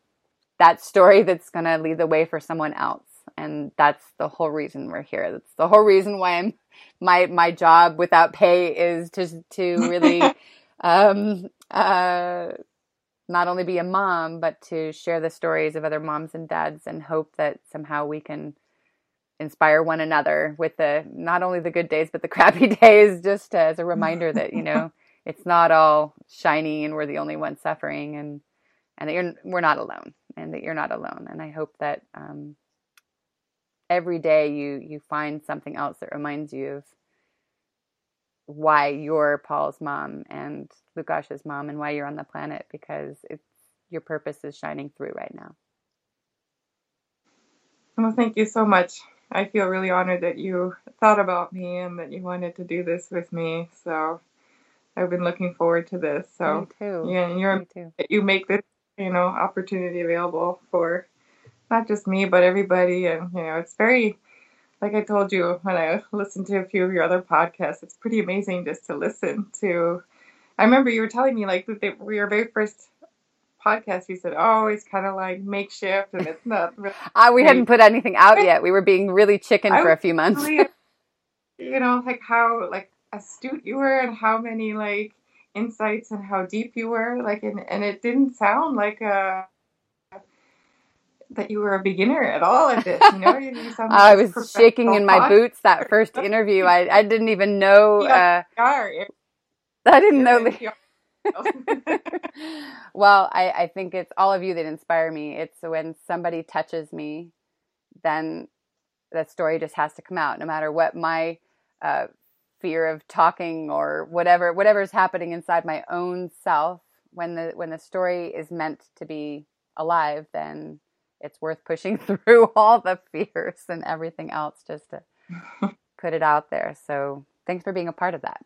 that story that's going to lead the way for someone else and that's the whole reason we're here. That's the whole reason why i'm my my job without pay is to to really um uh not only be a mom but to share the stories of other moms and dads and hope that somehow we can inspire one another with the not only the good days but the crappy days just as a reminder that you know it's not all shiny and we're the only ones suffering and and that you're we're not alone and that you're not alone. And i hope that um, every day you you find something else that reminds you of why you're paul's mom and lukash's mom and why you're on the planet because it's your purpose is shining through right now Well, thank you so much. I feel really honored that you thought about me and that you wanted to do this with me. So I've been looking forward to this. So me too yeah, and you're me too you make this you know opportunity available for not just me but everybody and you know it's very like i told you when i listened to a few of your other podcasts it's pretty amazing just to listen to. I remember you were telling me like that they, your very first podcast you said oh it's kind of like makeshift and it's not really uh, we hadn't put anything out yet. We were being really chicken I for a few months. really, you know like how like astute you were and how many like insights and how deep you were like and, and it didn't sound like a that you were a beginner at all at this you know you, you sound like i was shaking in my boots that first interview i, I didnn't even know uh, i didn't know well, I, I think it's all of you that inspire me. It's when somebody touches me, then that story just has to come out, no matter what my uh, fear of talking or whatever whatever's happening inside my own self. When the when the story is meant to be alive, then it's worth pushing through all the fears and everything else just to put it out there. So thanks for being a part of that.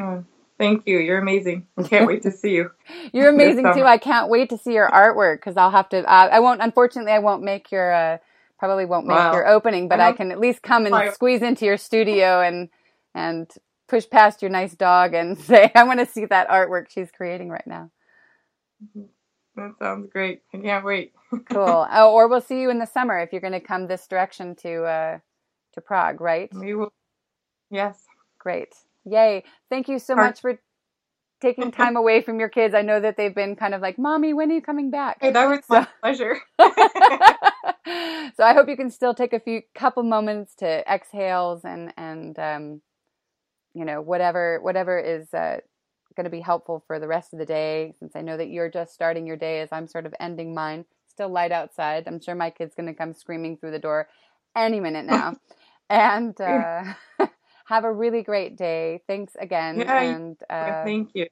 Oh, thank you you're amazing I can't wait to see you You're amazing too. I can't wait to see your artwork because I'll have to. Uh, I won't. Unfortunately, I won't make your. Uh, probably won't make Wow. your opening, but I I, can at least come and Why- squeeze into your studio and and push past your nice dog and say, "I want to see that artwork she's creating right now." That sounds great I can't wait Cool. oh, or we'll see you in the summer if you're going to come this direction to uh, to Prague, right? we will yes Great. Yay. Thank you so Sure. much for taking time away from your kids. I know that they've been kind of like, "Mommy, when are you coming back?" hey that was my pleasure so I hope you can still take a few couple moments to exhales and and um, you know whatever whatever is uh, going to be helpful for the rest of the day. Since I know that you're just starting your day as I'm sort of ending mine. Still light outside. I'm sure my kid's going to come screaming through the door any minute now. and uh, have a really great day. Thanks again, Yeah, and uh, thank you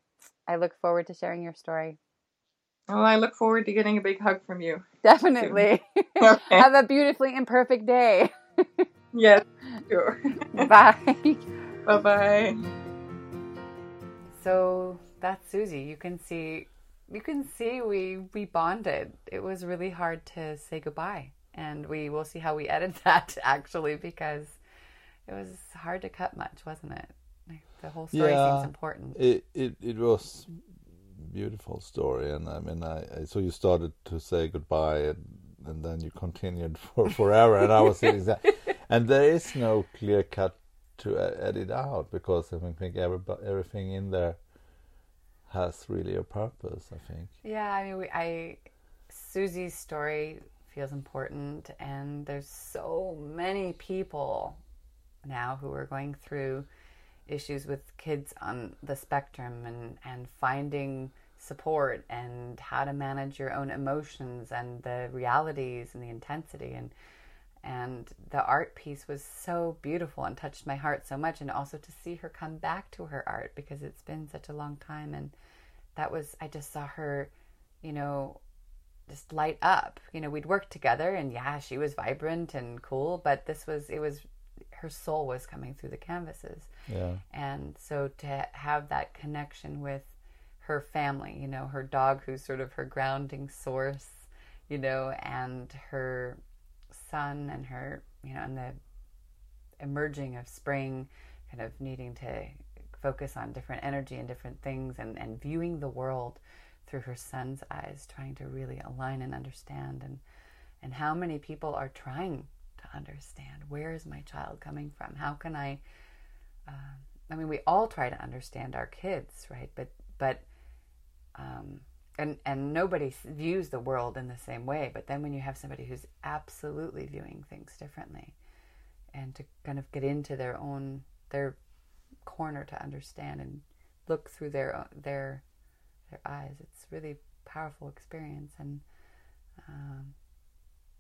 I look forward to sharing your story. well i look forward to getting a big hug from you Definitely. okay Have a beautifully imperfect day. yes sure Bye. bye-bye So that's Susie. You can see you can see we we bonded. It was really hard to say goodbye, and we will see how we edit that actually because it was hard to cut much, wasn't it? Like, the whole story Yeah. seems important. It it it was beautiful story, and I mean, I, I so you started to say goodbye, and, and then you continued for forever, and I was thinking that, and there is no clear cut to edit out because I think every, everything in there has really a purpose. I think. Yeah, I mean, we, I Susie's story feels important, and there's so many people now who are going through issues with kids on the spectrum and and finding support and how to manage your own emotions and the realities and the intensity and and the art piece was so beautiful and touched my heart so much and also to see her come back to her art because it's been such a long time and that was I just saw her you know just light up you know we'd worked together and yeah she was vibrant and cool but this was it was her soul was coming through the canvases Yeah. and so to have that connection with her family you know her dog who's sort of her grounding source you know and her son and her you know and the emerging of spring kind of needing to focus on different energy and different things and, and viewing the world through her son's eyes trying to really align and understand and and how many people are trying to understand where is my child coming from? How can i uh, i mean we all try to understand our kids right? But but um, and and nobody views the world in the same way but then when you have somebody who's absolutely viewing things differently and to kind of get into their own their corner to understand and look through their their their eyes it's really powerful experience. And um,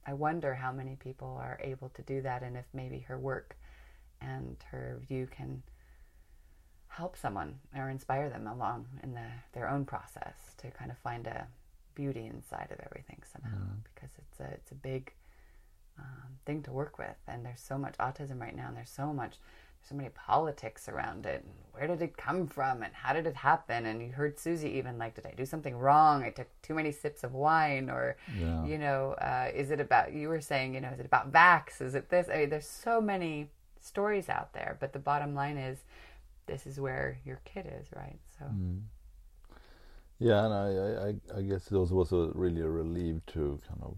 I wonder how many people are able to do that and if maybe her work and her view can help someone or inspire them along in the, their own process to kind of find a beauty inside of everything somehow because it's a it's a big um, thing to work with. And there's so much autism right now and there's so much so many politics around it. And where did it come from? And how did it happen? And you heard Susie even like did I do something wrong? I took too many sips of wine or Yeah. you know uh, is it about you were saying you know is it about vax? Is it this? I mean, there's so many stories out there but the bottom line is this is where your kid is right so Yeah, and I, I, I- I guess it was also really a relief to kind of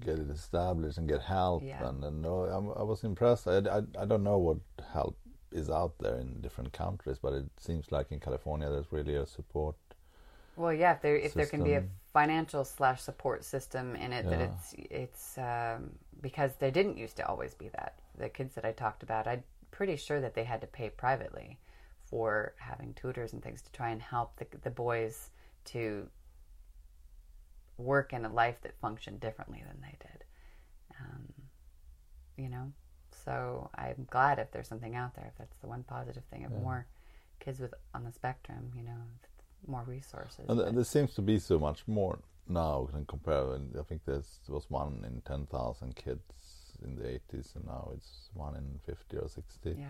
get it established and get help. Yeah. And, and no, I'm, I was impressed. I, I, I don't know what help is out there in different countries, but it seems like in California there's really a support. Well, yeah, if there if there can be a financial slash support system in it, that it's it's um, because they didn't used to always be that. The kids that I talked about, I'm pretty sure that they had to pay privately for having tutors and things to try and help the the boys to work in a life that functioned differently than they did. Um, you know, so I'm glad if there's something out there. If that's the one positive thing of more kids with on the spectrum, you know, more resources. And but- there seems to be so much more now than compared. I think there was one in 10,000 kids in the 80s, and now it's one in 50 or 60. yeah,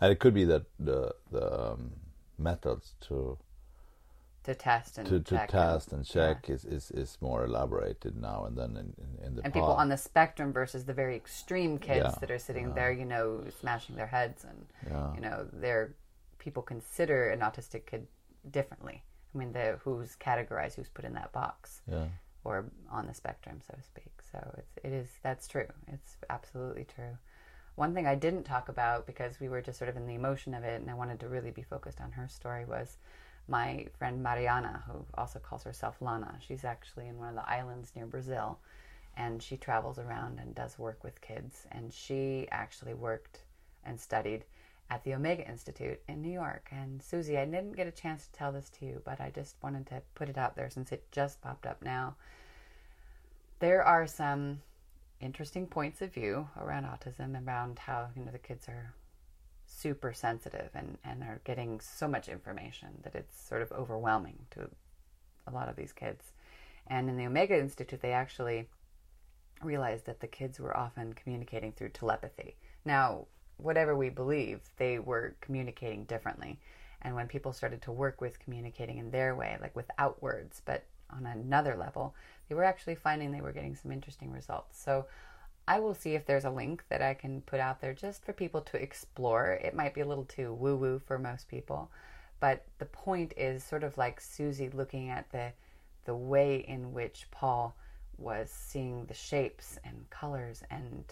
And it could be that the, the um, methods to to test and to, to check test and yeah. check is, is, is more elaborated now and then in, in, in the and people on the spectrum versus the very extreme kids Yeah, that are sitting yeah. there, you know, smashing their heads and Yeah. you know, they're people consider an autistic kid differently. I mean, the who's categorized, who's put in that box, yeah or on the spectrum, so to speak. So it's it is that's true. It's absolutely true. One thing I didn't talk about because we were just sort of in the emotion of it, and I wanted to really be focused on her story was my friend Mariana, who also calls herself Lana. She's actually in one of the islands near Brazil, and she travels around and does work with kids. And she actually worked and studied at the Omega Institute in New York. And Susie, I didn't get a chance to tell this to you, but I just wanted to put it out there since it just popped up now. There are some interesting points of view around autism, around how you know the kids are super sensitive and, and are getting so much information that it's sort of overwhelming to a lot of these kids. And in the Omega Institute, they actually realized that the kids were often communicating through telepathy. Now, whatever we believe, they were communicating differently. And when people started to work with communicating in their way, like without words, but on another level, they were actually finding they were getting some interesting results. So I will see if there's a link that I can put out there just for people to explore. It might be a little too woo woo for most people, but the point is sort of like Susie looking at the the way in which Paul was seeing the shapes and colors and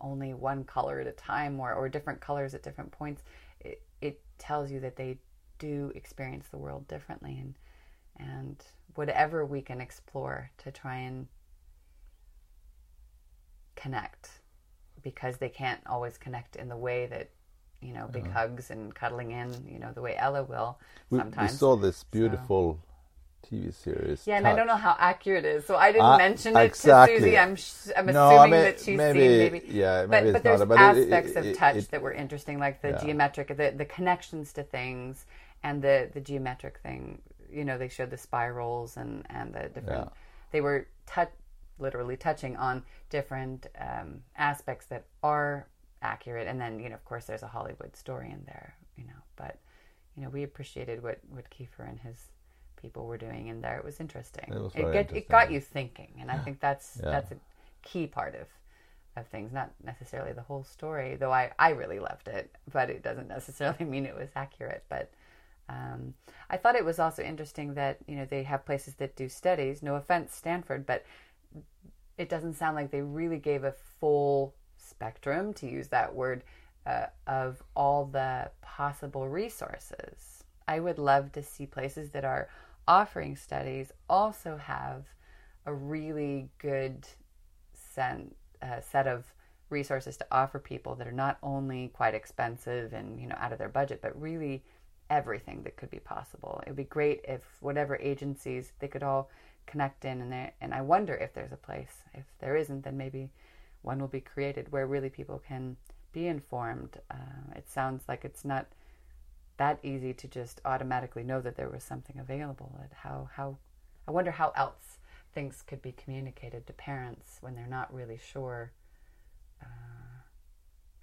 only one color at a time or, or different colors at different points, it, it tells you that they do experience the world differently and and whatever we can explore to try and connect because they can't always connect in the way that you know big hugs and cuddling in you know the way Ella will We, we saw this beautiful TV series. yeah and I don't know how accurate it is so I didn't Uh, mention it exactly. to Susie I'm sh- I'm assuming I mean, that she's maybe- seen maybe yeah, but maybe it's but there's not, but it- it- aspects of touch that were interesting like the Yeah. geometric the the connections to things and the the geometric thing you know they showed the spirals and and the different Yeah. they were touch literally touching on different um, aspects that are accurate. And then you know of course there's a hollywood story in there you know but you know we appreciated what what kiefer and his people were doing in there. It was interesting. It was it, get, it got you thinking and i think that's Yeah. that's a key part of of things not necessarily the whole story though i i really loved it but it doesn't necessarily mean it was accurate but um, I thought it was also interesting that you know they have places that do studies. No offense, Stanford, but it doesn't sound like they really gave a full spectrum, to use that word, uh, of all the possible resources. I would love to see places that are offering studies also have a really good sen- uh, set of resources to offer people that are not only quite expensive and you know out of their budget, but really everything that could be possible. It would be great if whatever agencies they could all connect in, and. And I wonder if there's a place. If there isn't, then maybe one will be created where really people can be informed. Uh, it sounds like it's not that easy to just automatically know that there was something available. And how how I wonder how else things could be communicated to parents when they're not really sure uh,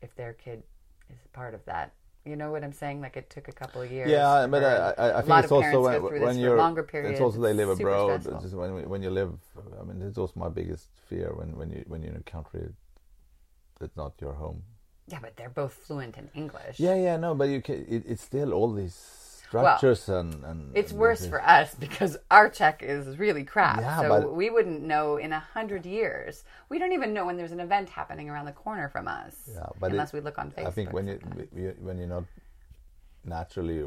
if their kid is part of that. You know what I'm saying? Like it took a couple of years. Yeah, but I, I, I think it's also when, when you're longer periods. It's also they live abroad. Just when when you live. I mean, it's also my biggest fear when when you when you're in a country that's not your home. Yeah, but they're both fluent in English. Yeah, yeah, no, but you can. It, it's still all these structures and and. It's and worse for us because our Czech is really crap. Yeah, so we wouldn't know in a hundred years. We don't even know when there's an event happening around the corner from us. Yeah, but unless it- we look on Facebook. I think when you when you're not naturally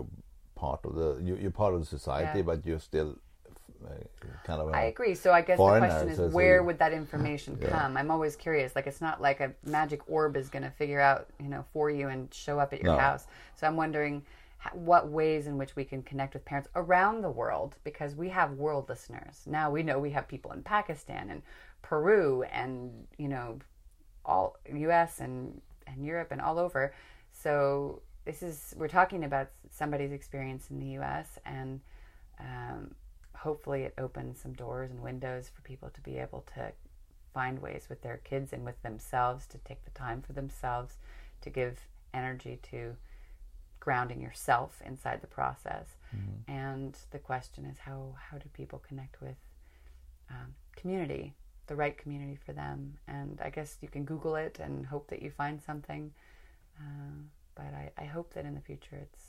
part of the you, you're part of the society, Yeah. but you're still uh, kind of. I agree. So I guess the question is, so- where you- would that information come? I'm always curious. Like, it's not like a magic orb is going to figure out, you know, for you and show up at your No. house. So I'm wondering what ways in which we can connect with parents around the world because we have world listeners. Now we know we have people in Pakistan and Peru and you know, all U.S. and and Europe and all over. So this is we're talking about somebody's experience in the U.S. and um, hopefully it opens some doors and windows for people to be able to find ways with their kids and with themselves to take the time for themselves to give energy to grounding yourself inside the process. And the question is how how do people connect with um, community the right community for them? And i guess you can google it and hope that you find something. Uh, but I, I hope that in the future it's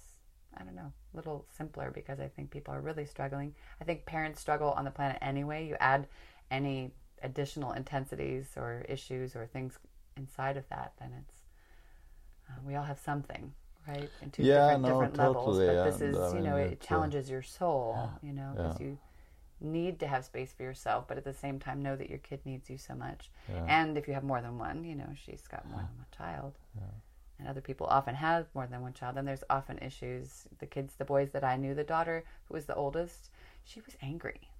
I don't know, a little simpler because I think people are really struggling. I think parents struggle on the planet anyway. You add any additional intensities or issues or things inside of that, then it's uh, we all have something, right? In two Yeah, different, no, different levels. totally, But this and, is, I you know, it uh, challenges your soul, you know, because yeah. you need to have space for yourself, but at the same time know that your kid needs you so much. Yeah. And if you have more than one, you know, she's got more than one child and other people often have more than one child, And there's often issues. The kids, the boys that I knew, the daughter who was the oldest, she was angry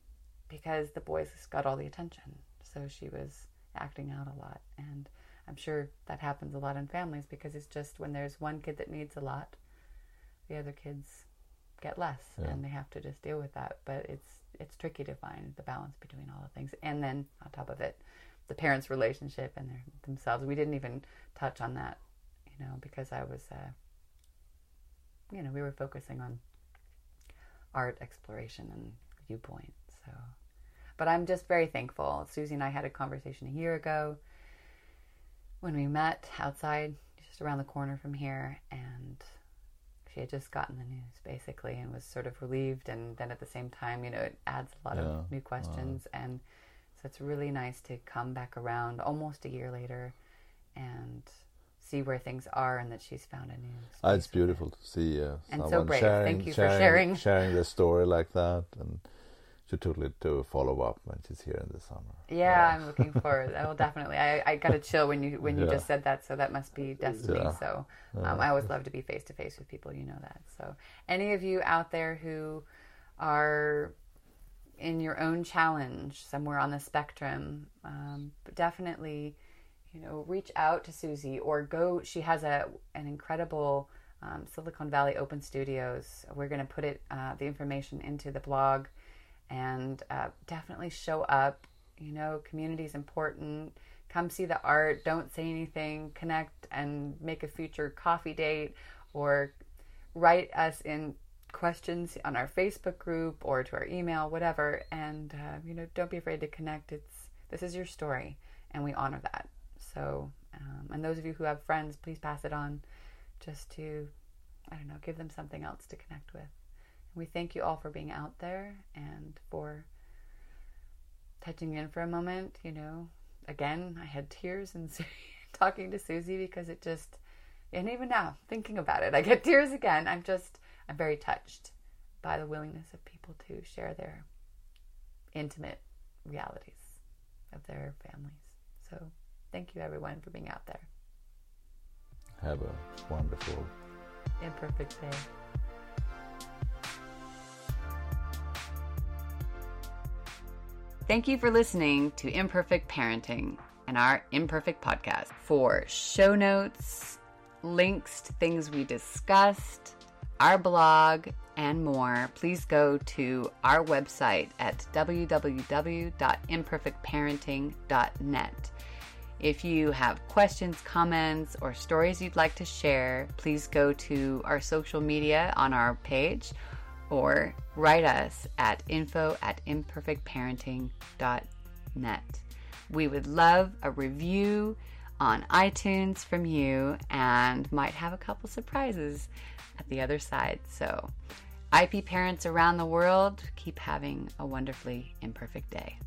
because the boys got all the attention. So she was acting out a lot. And I'm sure that happens a lot in families because it's just when there's one kid that needs a lot, the other kids get less and they have to just deal with that. But it's it's tricky to find the balance between all the things. And then on top of it, the parents' relationship and their, themselves. We didn't even touch on that you know, because I was uh, you know, we were focusing on art exploration and viewpoint. So, but I'm just very thankful. Susie and I had a conversation a year ago when we met outside, just around the corner from here, and she had just gotten the news basically and was sort of relieved. And then at the same time, you know, it adds a lot Yeah. of new questions. And so it's really nice to come back around almost a year later and see where things are and that she's found a new. Ah, it's with it. beautiful to see uh, And so brave. sharing, Thank you for sharing, sharing. sharing their story like that, and she totally a follow up when she's here in the summer. Yeah, I'm looking forward. I will definitely. I, I got a chill when you when you Yeah. just said that. So that must be destiny. Yeah. So um, I always love to be face to face with people. You know that. So any of you out there who are in your own challenge somewhere on the spectrum, um, definitely, you know, reach out to Susie or go. She has a an incredible um, Silicon Valley Open Studios. We're going to put it uh, the information into the blog, and uh, definitely show up. You know, community is important. Come see the art. Don't say anything. Connect and make a future coffee date, or write us in questions on our Facebook group or to our email, whatever. And uh, you know, don't be afraid to connect. It's this is your story, and we honor that. So, um, and those of you who have friends, please pass it on, just to I don't know, give them something else to connect with. We thank you all for being out there and for touching in for a moment. You know, again, I had tears and talking to Susie because it just, and even now, thinking about it, I get tears again. I'm just, I'm very touched by the willingness of people to share their intimate realities of their families. So, thank you everyone for being out there. Have a wonderful Imperfect day. Thank you for listening to Imperfect Parenting and our Imperfect podcast. For show notes, links to things we discussed, our blog, and more, please go to our website at www.imperfectparenting.net. If you have questions, comments, or stories you'd like to share, please go to our social media on our page or write us at info at imperfectparenting.net. We would love a review on iTunes from you and might have a couple surprises at the other side. So, IP parents around the world, keep having a wonderfully imperfect day.